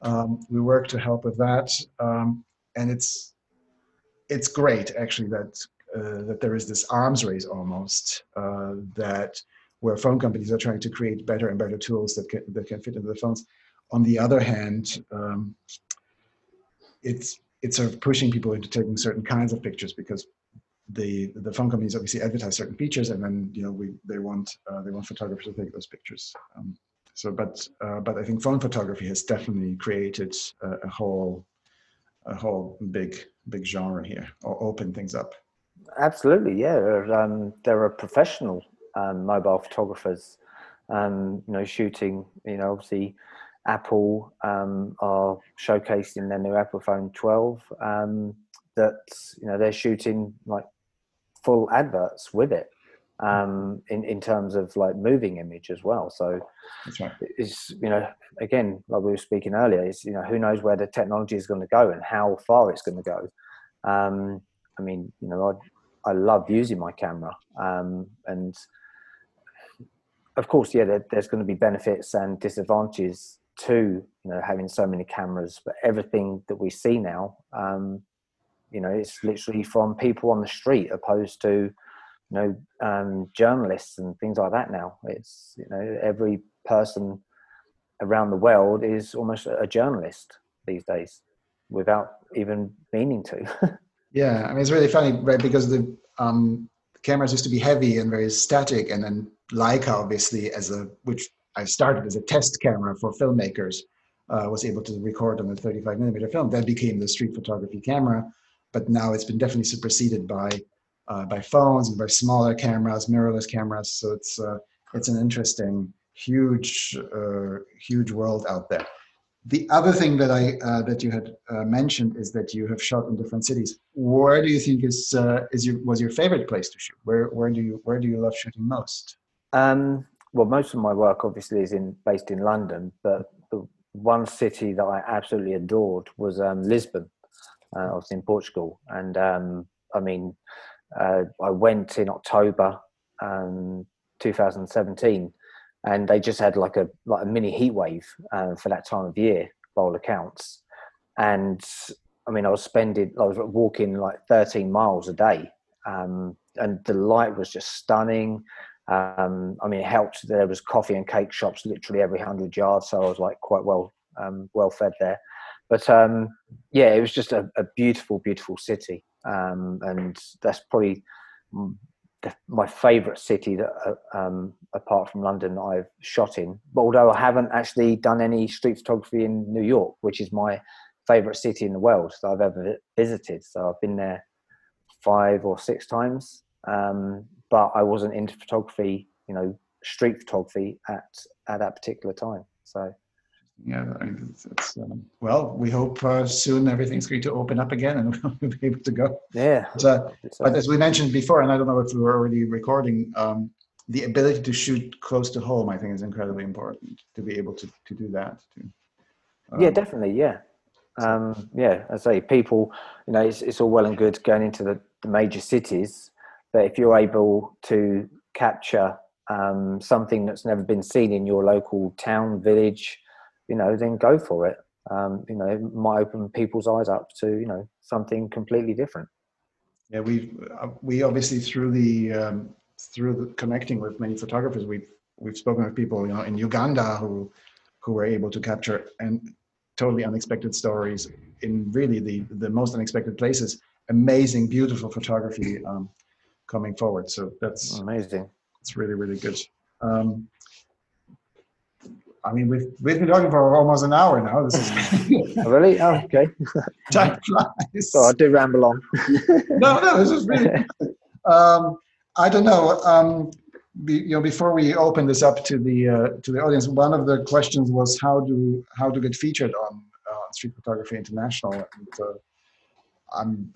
um, we work to help with that, um, and it's it's great actually that uh, that there is this arms race almost uh, that where phone companies are trying to create better and better tools that can that can fit into the phones. On the other hand, um, it's it's sort of pushing people into taking certain kinds of pictures because the the phone companies obviously advertise certain features and then you know we they want uh, they want photographers to take those pictures. Um, so but uh, but I think phone photography has definitely created a, a whole a whole big big genre here or open things up. Absolutely, yeah. Um, there are professional um, mobile photographers, um, you know, shooting. You know, obviously, Apple um, are showcasing their new Apple Phone 12. Um, that you know they're shooting like full adverts with it um, in in terms of like moving image as well. So right. it's you know again like we were speaking earlier, is you know who knows where the technology is going to go and how far it's going to go. Um, I mean, you know, I I love using my camera, um, and of course, yeah, there, there's going to be benefits and disadvantages to you know having so many cameras. But everything that we see now, um, you know, it's literally from people on the street, opposed to you know um, journalists and things like that. Now it's you know every person around the world is almost a journalist these days without even meaning to. yeah, I mean it's really funny, right? Because the um, cameras used to be heavy and very static, and then Leica, obviously, as a which I started as a test camera for filmmakers, uh, was able to record on a 35 millimeter film. That became the street photography camera, but now it's been definitely superseded by uh, by phones and by smaller cameras, mirrorless cameras. So it's uh, it's an interesting, huge, uh, huge world out there. The other thing that I uh, that you had uh, mentioned is that you have shot in different cities. Where do you think is is your was your favorite place to shoot? Where where do you where do you love shooting most? Um, well, most of my work obviously is in based in London, but the one city that I absolutely adored was um, Lisbon. Uh, was in Portugal, and um, I mean, uh, I went in October um, 2017, and they just had like a like a mini heat wave uh, for that time of year, by all accounts. And I mean, I was spending, I was walking like 13 miles a day, um, and the light was just stunning. Um, I mean, it helped. There was coffee and cake shops literally every hundred yards, so I was like quite well um, well fed there. But um, yeah, it was just a, a beautiful, beautiful city, um, and that's probably my favourite city that, uh, um, apart from London, that I've shot in. But although I haven't actually done any street photography in New York, which is my favourite city in the world that I've ever visited, so I've been there five or six times. Um, but I wasn't into photography, you know, street photography at at that particular time. So yeah, I mean, it's, it's um, well, we hope uh, soon everything's going to open up again and we'll be able to go. Yeah. But, uh, but as we mentioned before, and I don't know if we were already recording, um, the ability to shoot close to home, I think, is incredibly important to be able to, to do that. To, um, yeah, definitely. Yeah. Um, yeah, I say people, you know, it's, it's all well and good going into the, the major cities, but if you're able to capture um, something that's never been seen in your local town, village, you know, then go for it. Um, you know, it might open people's eyes up to you know something completely different. Yeah, we uh, we obviously through the um, through the connecting with many photographers, we've we've spoken with people you know in Uganda who who were able to capture and totally unexpected stories in really the the most unexpected places amazing, beautiful photography um, coming forward. So that's Amazing. it's really really good. Um, I mean, we've we've been talking for almost an hour now. This is Oh, really? Oh, okay. time flies. So I do ramble on. no, no, this is really. Um, I don't know. Um, be, you know, before we open this up to the uh, to the audience, one of the questions was how do how to get featured on uh, Street Photography International. And, uh, I'm,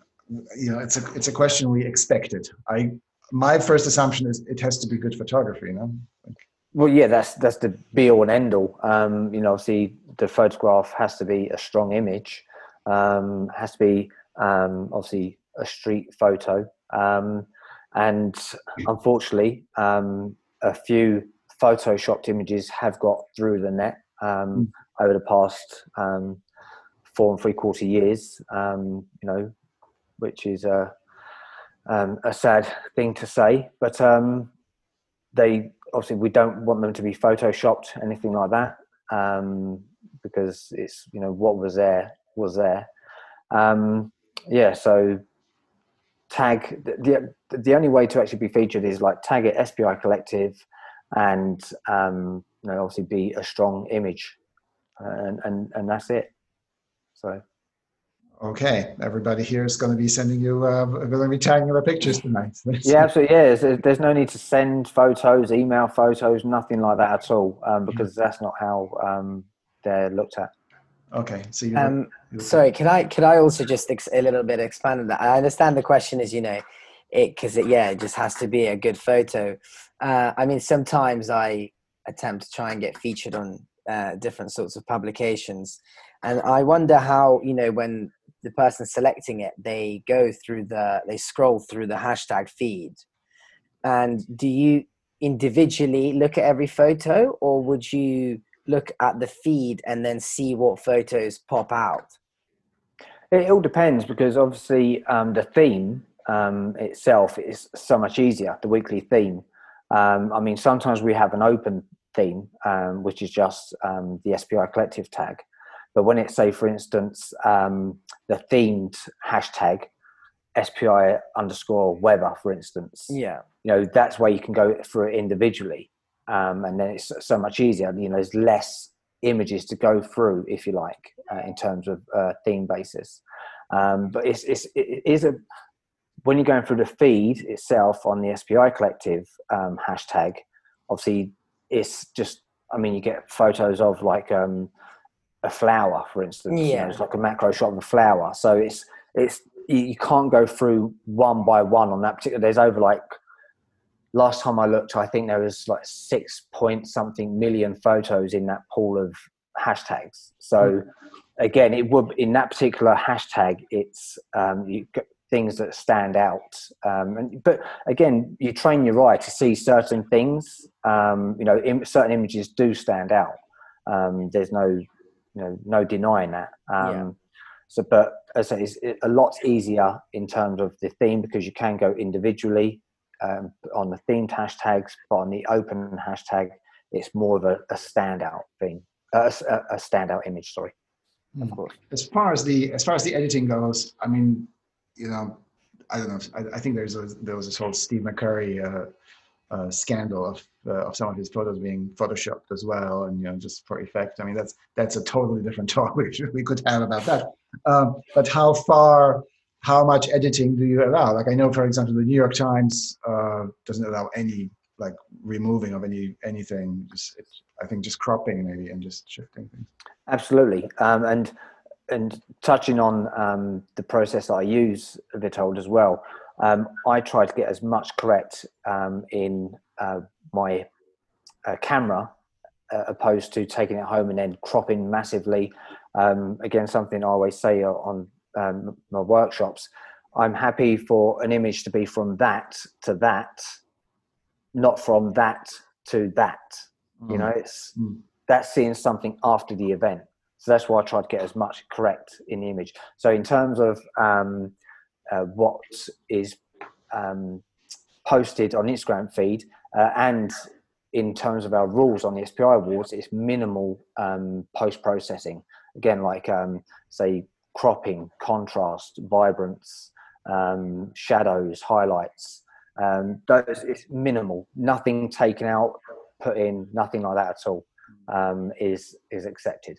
you know, it's a it's a question we expected. I my first assumption is it has to be good photography. You know, Well, yeah, that's that's the be all and end all. Um, you know, obviously the photograph has to be a strong image, um, has to be um, obviously a street photo, um, and unfortunately, um, a few photoshopped images have got through the net um, over the past um, four and three quarter years. Um, you know, which is a um, a sad thing to say, but um, they obviously we don't want them to be photoshopped anything like that um, because it's you know what was there was there. Um, yeah so tag the, the only way to actually be featured is like tag it SPI collective and um, you know obviously be a strong image and and, and that's it. So okay, everybody here is going to be sending you. Uh, we're going to be tagging the pictures tonight. yeah absolutely yeah there's, there's no need to send photos email photos nothing like that at all um, because that's not how um, they're looked at Okay, so you. Um, sorry, can I can I also just ex- a little bit expand on that? I understand the question is, you know, it because it, yeah, it just has to be a good photo. Uh, I mean, sometimes I attempt to try and get featured on uh, different sorts of publications, and I wonder how you know when the person selecting it, they go through the they scroll through the hashtag feed, and do you individually look at every photo, or would you look at the feed and then see what photos pop out? It, all depends because obviously um, the theme um, itself is so much easier. The weekly theme. Um, I mean, sometimes we have an open theme, um, which is just um, the SPI collective tag. But when it's say, for instance, um, the themed hashtag SPI underscore weather, for instance, Yeah. you know that's where you can go through it individually. Um, and then it's so much easier. You know there's less images to go through if you like uh, in terms of uh, theme basis. Um, but it's, it's it is a when you're going through the feed itself on the spi collective um, hashtag obviously it's just i mean you get photos of like um, a flower for instance you know, Yeah. it's like a macro shot of a flower so it's it's you, can't go through one by one on that particular there's over like last time I looked, I think there was like six point something million photos in that pool of hashtags. So again, it would in that particular hashtag, it's um, you get things that stand out. Um, and, but again, you train your eye to see certain things. Um, you know, im- certain images do stand out. Um, there's no, you know, no denying that. Um, Yeah. So, but as I say, it's a lot easier in terms of the theme because you can go individually um, on the themed hashtags, but on the open hashtag, it's more of a, a standout thing, uh, a s- a, a standout image. Sorry, of Mhm. course. as far as the as far as the editing goes, I mean, you know, I don't know. I, I think there's a, there was this whole Steve McCurry uh, uh, scandal of uh, of some of his photos being photoshopped as well, and you know, just for effect. I mean, that's that's a totally different talk we we could have about that. Um, but how far, how much editing do you allow? Like I know, for example, the New York Times uh, doesn't allow any like removing of any anything. Just it's, I think just cropping maybe and just shifting things. Absolutely, um, and and touching on um, the process I use, Vitold as well. Um, I try to get as much correct um, in uh, my uh, camera, uh, opposed to taking it home and then cropping massively. Um, again, something I always say on um, my workshops. I'm happy for an image to be from that to that, not from that to that. You know, it's Mm. that's seeing something after the event. So that's why I try to get as much correct in the image. So in terms of um, uh, what is um, posted on Instagram feed uh, and in terms of our rules on the SPI awards, it's minimal um, post processing. Again, like um, say cropping, contrast, vibrance, um, shadows, highlights. Um, those it's minimal, nothing taken out, put in, nothing like that at all um, is is accepted.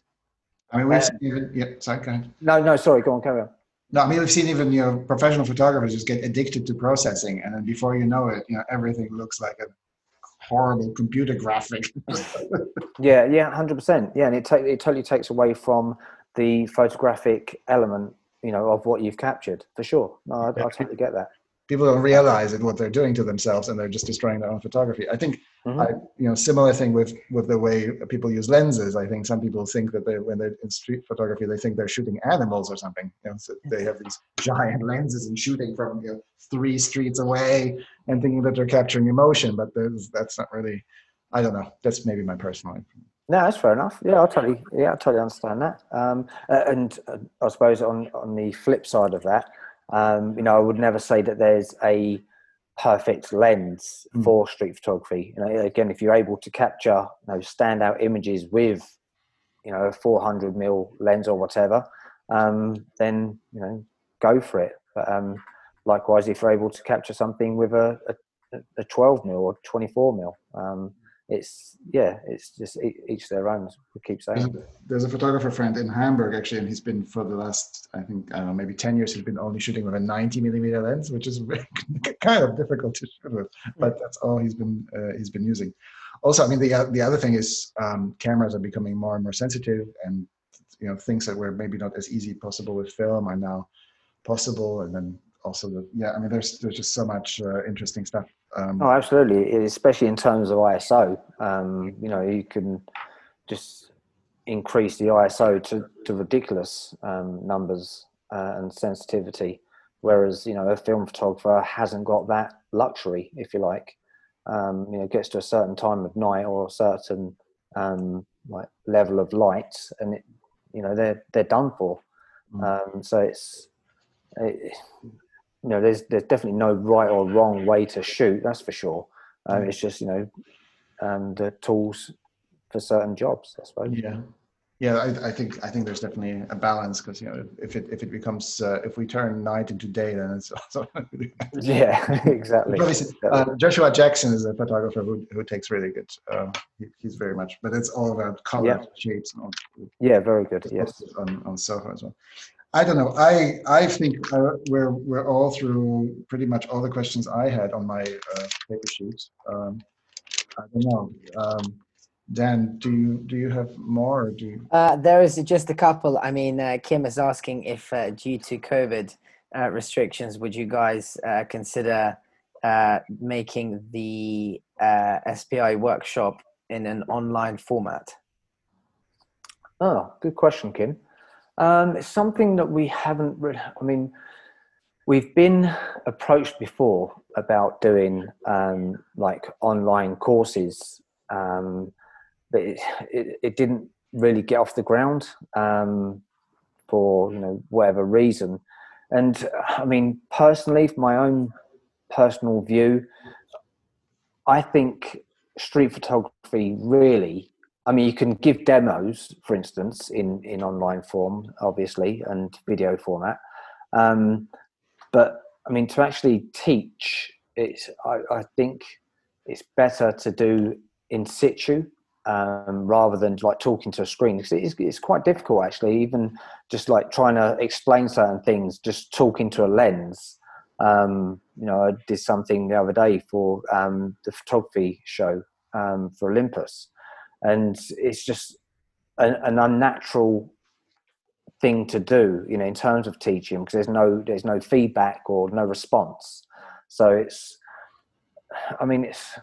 I mean, we've Uh, even yeah. Sorry, go ahead. No, no, sorry, go on, carry on. No, I mean we've seen even you know professional photographers just get addicted to processing, and then before you know it, you know everything looks like a horrible computer graphic. Yeah, yeah, hundred percent. Yeah, and it take it totally takes away from the photographic element, you know, of what you've captured for sure. No, I, I totally get that. People don't realize it what they're doing to themselves, and they're just destroying their own photography. I think Mhm. I, you know, similar thing with with the way people use lenses. I think some people think that they, when they're in street photography, they think they're shooting animals or something. You know, so they have these giant lenses and shooting from you know, three streets away and thinking that they're capturing emotion, but that's not really. I don't know. That's maybe my personal. opinion. No, that's fair enough. Yeah, I totally, yeah, I totally understand that. Um, uh, and uh, I suppose on on the flip side of that, um, you know, I would never say that there's a perfect lens Mm. for street photography. You know, again, if you're able to capture, you know, standout images with, you know, a 400 mil lens or whatever, um, then you know, go for it. But um, likewise, if you're able to capture something with a, a, a 12 mil or 24 mil, um, it's yeah, it's just each their own. as We keep saying. There's, there's a photographer friend in Hamburg actually, and he's been for the last, I think, I don't know, maybe 10 years, he's been only shooting with a 90 millimeter lens, which is kind of difficult to shoot with, but that's all he's been uh, he's been using. Also, I mean, the the other thing is um, cameras are becoming more and more sensitive, and you know things that were maybe not as easy possible with film are now possible, and then also the yeah, I mean, there's there's just so much uh, interesting stuff. Um, Oh, absolutely, especially in terms of ISO. Um, you know, you can just increase the ISO to, to ridiculous um, numbers uh, and sensitivity, whereas you know a film photographer hasn't got that luxury, if you like. Um, you know, gets to a certain time of night or a certain um, like level of light, and it, you know they're they're done for. Mm. Um, so it's it, you know there's there's definitely no right or wrong way to shoot. That's for sure. Um, it's just you know um, the tools for certain jobs. I suppose. Yeah, yeah. I, I think I think there's definitely a balance because you know if it if it becomes uh, if we turn night into day, then it's also. Yeah, exactly. Uh, Joshua Jackson is a photographer who, who takes really good. Um, he, he's very much, but it's all about color, Yeah. shapes, and all. Yeah, very good. Yes. on, on Soho as well. I don't know. I I think uh, we're we're all through pretty much all the questions I had on my uh, paper sheet. Um, I don't know. Um, Dan, do you do you have more? Or do you? Uh, there is just a couple. I mean, uh, Kim is asking if, uh, due to COVID uh, restrictions, would you guys uh, consider uh, making the uh, SPI workshop in an online format? Oh, good question, Kim. Um, it's something that we haven't really, I mean, we've been approached before about doing um, like online courses, um, but it, it, it didn't really get off the ground um, for, you know, whatever reason. And I mean, personally, from my own personal view, I think street photography really I mean, you can give demos, for instance, in, in online form, obviously, and video format. Um, but I mean, to actually teach, it's I, I think it's better to do in situ um, rather than like talking to a screen. 'Cause It's, it's quite difficult, actually, even just like trying to explain certain things, just talking to a lens. Um, you know, I did something the other day for um, the photography show um, for Olympus and it's just an, an unnatural thing to do you know in terms of teaching because there's no there's no feedback or no response. So it's i mean it's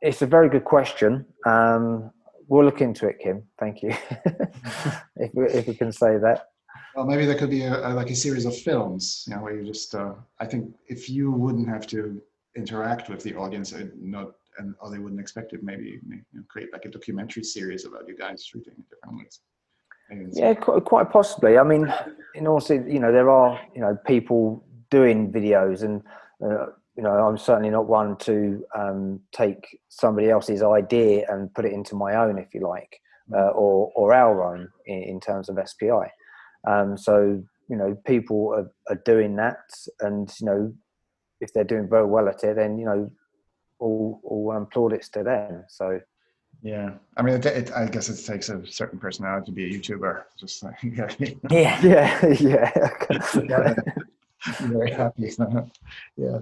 it's a very good question. Um we'll look into it kim. Thank you. If, we, if we can say that. Well, maybe there could be a, a, like a series of films, you know, where you just. Uh, I think if you wouldn't have to interact with the audience, uh, not and or they wouldn't expect it, maybe you know, create like a documentary series about you guys shooting in different ways. Yeah, quite, quite possibly. I mean, in also, you know, there are you know people doing videos, and uh, you know, I'm certainly not one to um, take somebody else's idea and put it into my own, if you like, uh, or or our own in, in terms of SPI. Um, so you know people are, are doing that, and you know if they're doing very well at it, then you know all all um, plaudits to them. So Yeah, I mean, it, it, I guess it takes a certain personality to be a YouTuber. Just like, yeah, Yeah. yeah, yeah. yeah, very happy. yeah.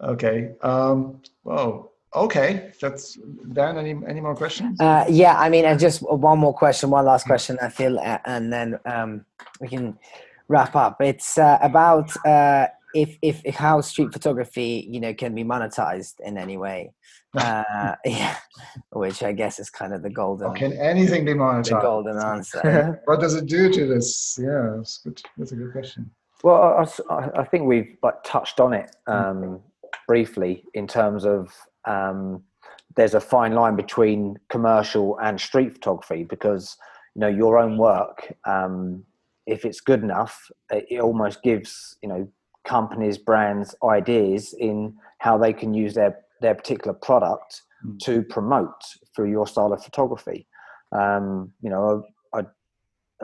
Okay. Um, whoa. Okay. That's Dan. Any any more questions? Uh, yeah, I mean, and just one more question, one last question, I feel, uh, and then um, we can wrap up. It's uh, about uh, if, if if how street photography, you know, can be monetized in any way. Uh, yeah, which I guess is kind of the golden, Or can anything be monetized the golden answer. What does it do to this? Yeah, that's good. That's a good question. Well, I- I, I think we've like touched on it um, briefly in terms of um, there's a fine line between commercial and street photography because you know your own work, um, if it's good enough, it, it almost gives you know companies, brands ideas in how they can use their their particular product Mm. to promote through your style of photography. Um, you know, I,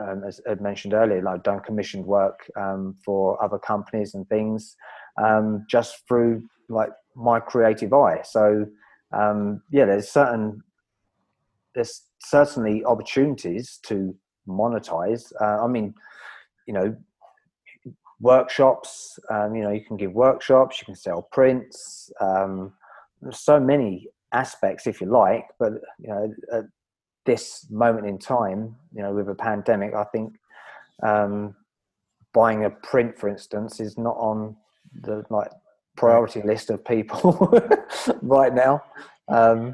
um, as I mentioned earlier, like done commissioned work um, for other companies and things um, just through like my creative eye. So um, yeah, there's certain there's certainly opportunities to monetize. Uh, I mean, you know, workshops. Um, you know, you can give workshops. You can sell prints. Um, so many aspects, if you like. But you know, at this moment in time, you know, with a pandemic, I think um, buying a print, for instance, is not on the like priority list of people right now. Um,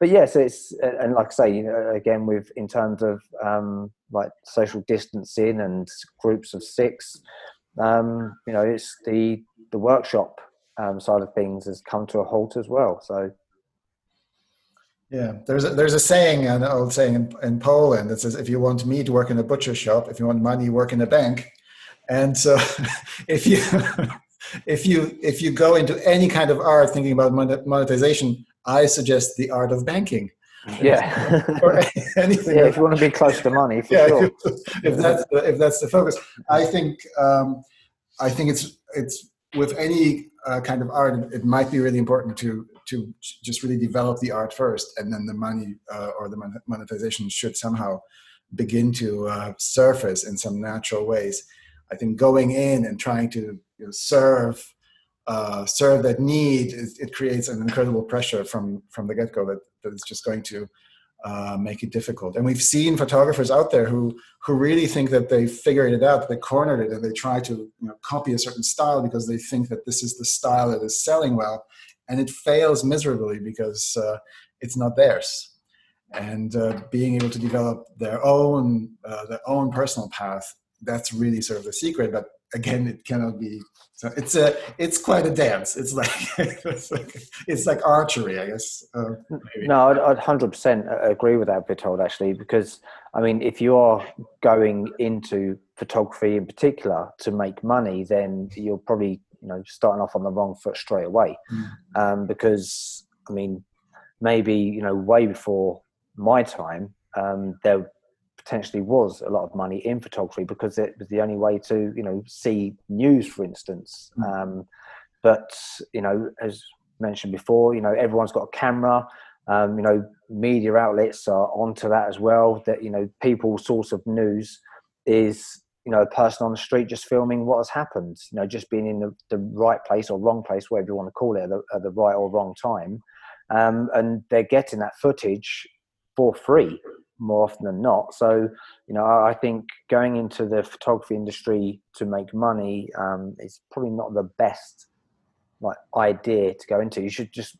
but yes, it's and like I say, you know, again, with in terms of um, like social distancing and groups of six, um, you know, it's the the workshop um, side of things has come to a halt as well. So Yeah, there's a, there's a saying, an old saying in, in Poland that says, "If you want meat, work in a butcher shop. If you want money, work in a bank." And so, if you if you if you go into any kind of art thinking about monetization, I suggest the art of banking yeah, or anything. yeah, if you want to be close to money, for yeah, sure. if, if that's the, if that's the focus, I think um, I think it's it's with any uh, kind of art, it might be really important to to just really develop the art first, and then the money uh, or the monetization should somehow begin to uh, surface in some natural ways. I think going in and trying to you know, serve uh, serve that need, it, it creates an incredible pressure from from the get go that, that it's just going to uh, make it difficult. And we've seen photographers out there who who really think that they figured it out, they cornered it, and they try to you know, copy a certain style because they think that this is the style that is selling well, and it fails miserably because uh, it's not theirs. And uh, being able to develop their own uh, their own personal path, that's really sort of the secret. But again, it cannot be. So it's a it's quite a dance. It's like it's like, it's like archery, I guess. Uh. No, I'd, I'd 100% agree with that, Vitold, actually, because I mean, if you are going into photography in particular to make money, then you're probably you know starting off on the wrong foot straight away, um, because I mean, maybe you know way before my time, um, there potentially was a lot of money in photography because it was the only way to you know see news, for instance. Um, but you know, as mentioned before, you know, everyone's got a camera. Um, you know, media outlets are onto that as well. That you know, people's source of news is you know a person on the street just filming what has happened. You know, just being in the, the right place or wrong place, whatever you want to call it, at the, at the right or wrong time, um, and they're getting that footage for free more often than not. So, you know, I think going into the photography industry to make money um, is probably not the best like idea to go into. You should just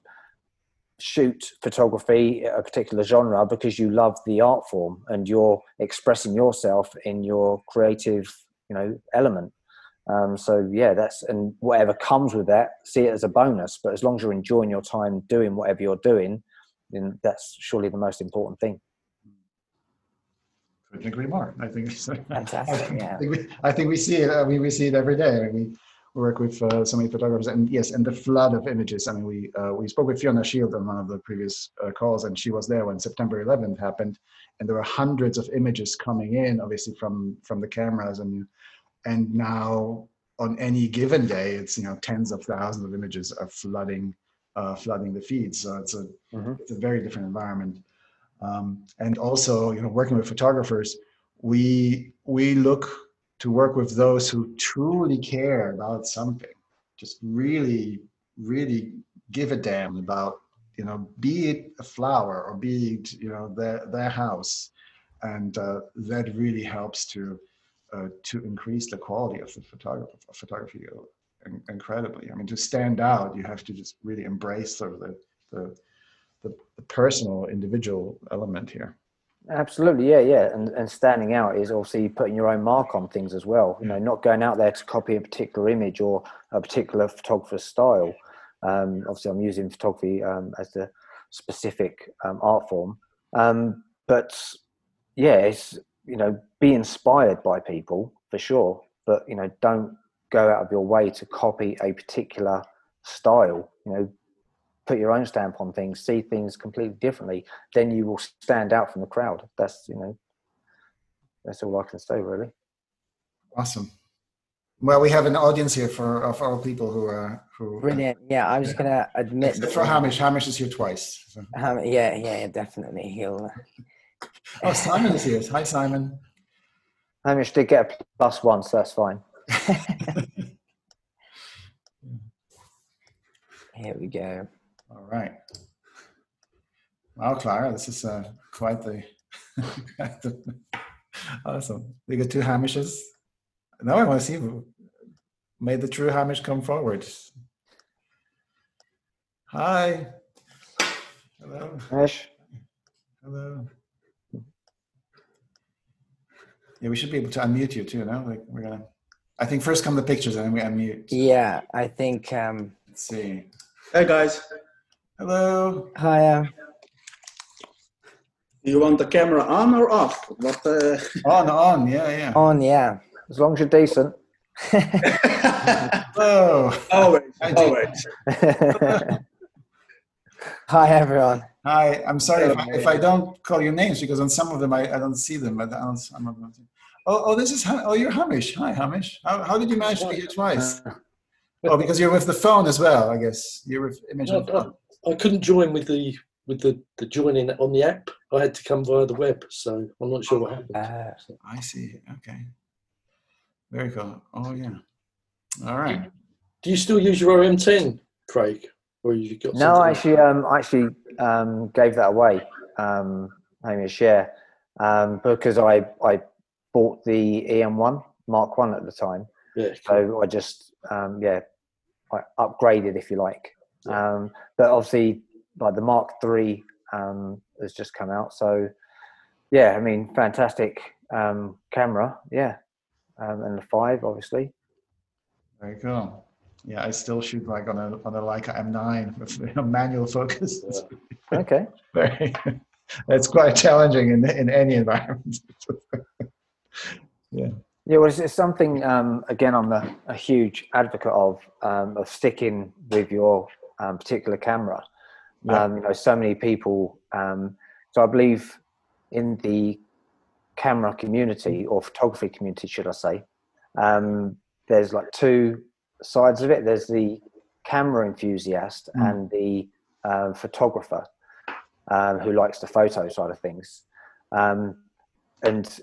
shoot photography a particular genre because you love the art form and you're expressing yourself in your creative, you know, element. Um, so yeah, that's and whatever comes with that, see it as a bonus. But as long as you're enjoying your time doing whatever you're doing, then that's surely the most important thing. Couldn't agree more. I think Fantastic, yeah. I think we, I think we see it. I mean, we see it every day. I mean, we work with uh, so many photographers, and yes, and the flood of images. I mean, we uh, we spoke with Fiona Shield on one of the previous uh, calls, and she was there when September 11th happened, and there were hundreds of images coming in, obviously from from the cameras, and and now on any given day, it's you know tens of thousands of images are flooding uh, flooding the feed. So it's a Mhm. it's a very different environment. Um, and also, you know, working with photographers, we we look to work with those who truly care about something, just really, really give a damn about, you know, be it a flower or be it, you know, their their house, and uh, that really helps to uh, to increase the quality of the photography photography incredibly. I mean, to stand out, you have to just really embrace sort of the the, the, the personal, individual element here. Absolutely, yeah, yeah. And and standing out is obviously putting your own mark on things as well. You know, not going out there to copy a particular image or a particular photographer's style. Um, obviously, I'm using photography um, as the specific um, art form, um, but yeah, it's you know, be inspired by people for sure, but you know, don't go out of your way to copy a particular style. You know, put your own stamp on things, see things completely differently, then you will stand out from the crowd. That's you know, that's all I can say really. Awesome. Well, we have an audience here for of all people who are who. Brilliant. Yeah, I'm just gonna admit Except for Hamish. Hamish is here twice. So. Um, yeah, yeah, yeah, definitely. He'll. Oh, Simon is here. Hi, Simon. Hamish did get a plus one, so that's fine. Here we go. All right. Wow, Clara, this is uh, quite the. Awesome. We got two Hamishes. Now I want to see who made the true Hamish come forward. Hi. Hello. Hamish, Hello. Yeah, we should be able to unmute you too. No, like we're gonna. I think first come the pictures and then we unmute. Yeah, I think. Um, Let's see. Hey guys, Hello. hi. Do you want the camera on or off? What? Uh... On, on. Yeah, yeah. on. Yeah. as long as you're decent. Hello. always, Hi, always. hi, everyone. Hi, I'm sorry if I, if I don't call your names because on some of them I, I don't see them, but on some of them. Oh, oh, this is Ha- oh, you're Hamish. Hi, Hamish. How, how did you manage to be here twice? Oh, because you're with the phone as well, I guess. You're with image on No, phone. I couldn't join with the with the, the joining on the app. I had to come via the web, so I'm not sure what happened. Uh, I see. Okay. Very cool. Oh yeah. All right. Do you still use your OM10, Craig, or you got no, I actually, um, I actually um, gave that away, um, a yeah, um, because I I bought the EM1 Mark One at the time, Yeah, so I just um, yeah, I upgraded if you like. Um, but obviously, like the Mark Three um, has just come out, so yeah, I mean, fantastic um, camera, yeah, um, and the five obviously. Very cool. Yeah, I still shoot like on a on a Leica M9 with know, manual focus. It's Okay, very. It's quite challenging in in any environment. yeah. Yeah, well, it's, it's something um, again I'm a, a huge advocate of um, of sticking with your um, particular camera. Yeah. Um, you know, so many people. Um, so I believe in the camera community or photography community, should I say? Um, there's like two sides of it. There's the camera enthusiast Mm. and the uh, photographer um, who likes the photo side of things. Um, and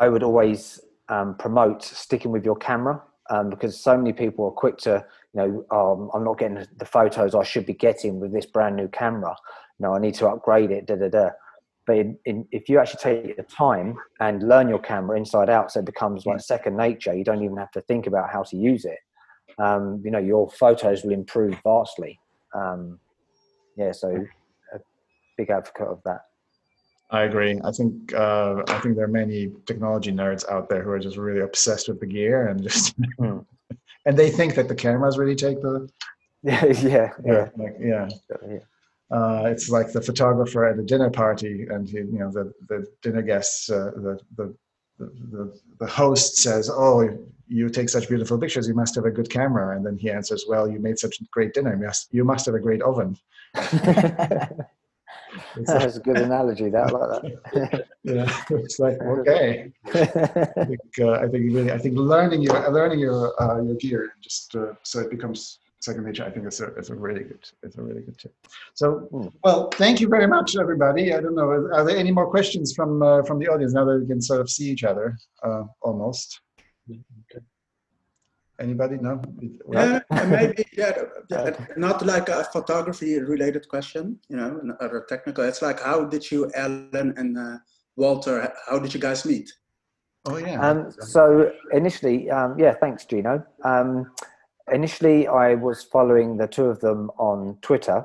I would always um, promote sticking with your camera um, because so many people are quick to, you know, um, I'm not getting the photos I should be getting with this brand new camera. You know, I need to upgrade it. Da da da. But in, in, if you actually take the time and learn your camera inside out, so it becomes like second nature. You don't even have to think about how to use it. Um, you know, your photos will improve vastly. Um, yeah, so a big advocate of that. I agree. I think uh, I think there are many technology nerds out there who are just really obsessed with the gear and just Hmm. and they think that the cameras really take the Yeah, yeah, yeah. like yeah. yeah. Uh, it's like the photographer at a dinner party, and you, you know the the dinner guests, uh, the, the the the the host says, "Oh, you take such beautiful pictures. You must have a good camera." And then he answers, "Well, you made such a great dinner. You must you must have a great oven." It's That's a good analogy. That I like that. yeah, it's like okay. I think uh, I think really I think learning your learning your uh, your gear just uh, so it becomes second nature. I think it's a it's a really good it's a really good tip. So Hmm. well, thank you very much, everybody. I don't know, are there any more questions from uh, from the audience now that we can sort of see each other uh, almost? Anybody? No. Yeah, maybe yeah, not like a photography related question, you know, n- or technical. It's like how did you, Alan and uh, Walter, how did you guys meet? Oh yeah. Um, so initially, um, yeah, thanks, Gino. Um, initially, I was following the two of them on Twitter,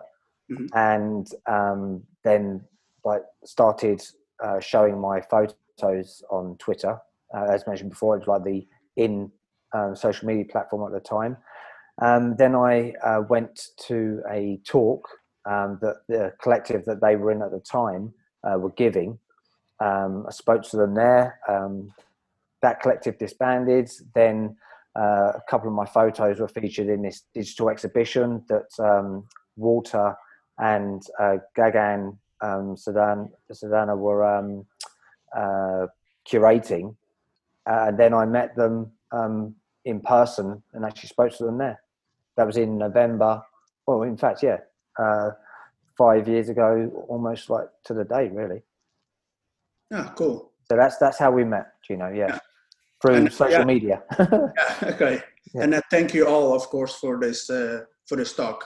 Mhm. and um, then like started uh, showing my photos on Twitter. Uh, as mentioned before, it was like the in um, social media platform at the time. Um, then I uh, went to a talk um, that the collective that they were in at the time uh, were giving. Um, I spoke to them there. Um, that collective disbanded. Then uh, a couple of my photos were featured in this digital exhibition that um, Walter and uh, Gagan Sedan, Sadana were uh, curating. Uh, and then I met them um, in person and actually spoke to them there. That was in November. Well, in fact, yeah, uh, five years ago, almost like to the day, really. Yeah, cool. So that's that's how we met, you know, yeah, Yeah. through And, social yeah. media. Yeah, okay. Yeah. And uh, thank you all, of course, for this uh, for this talk.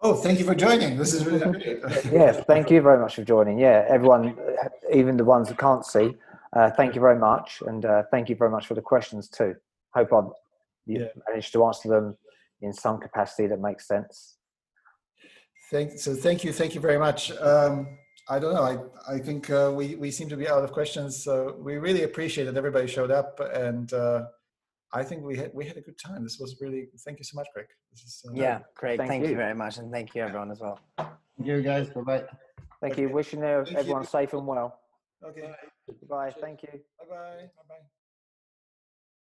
Oh, thank you for joining. This is really great. yeah, thank you very much for joining. Yeah, everyone, uh, even the ones that can't see, uh, thank you very much, and uh, thank you very much for the questions too. Hope I you Yeah. managed to answer them in some capacity that makes sense. Thank, so thank you, thank you very much. Um, I don't know. I, I think uh, we, we seem to be out of questions. So we really appreciate that everybody showed up, and uh, I think we had we had a good time. This was really. Thank you so much, Greg. This is uh, Yeah, great. Thank Thank, you. you. very much, and thank you everyone as well. Thank you, guys. Bye bye. Thank you. Wishing everyone safe and well. Okay. Goodbye. Thank you. Bye bye. Bye bye.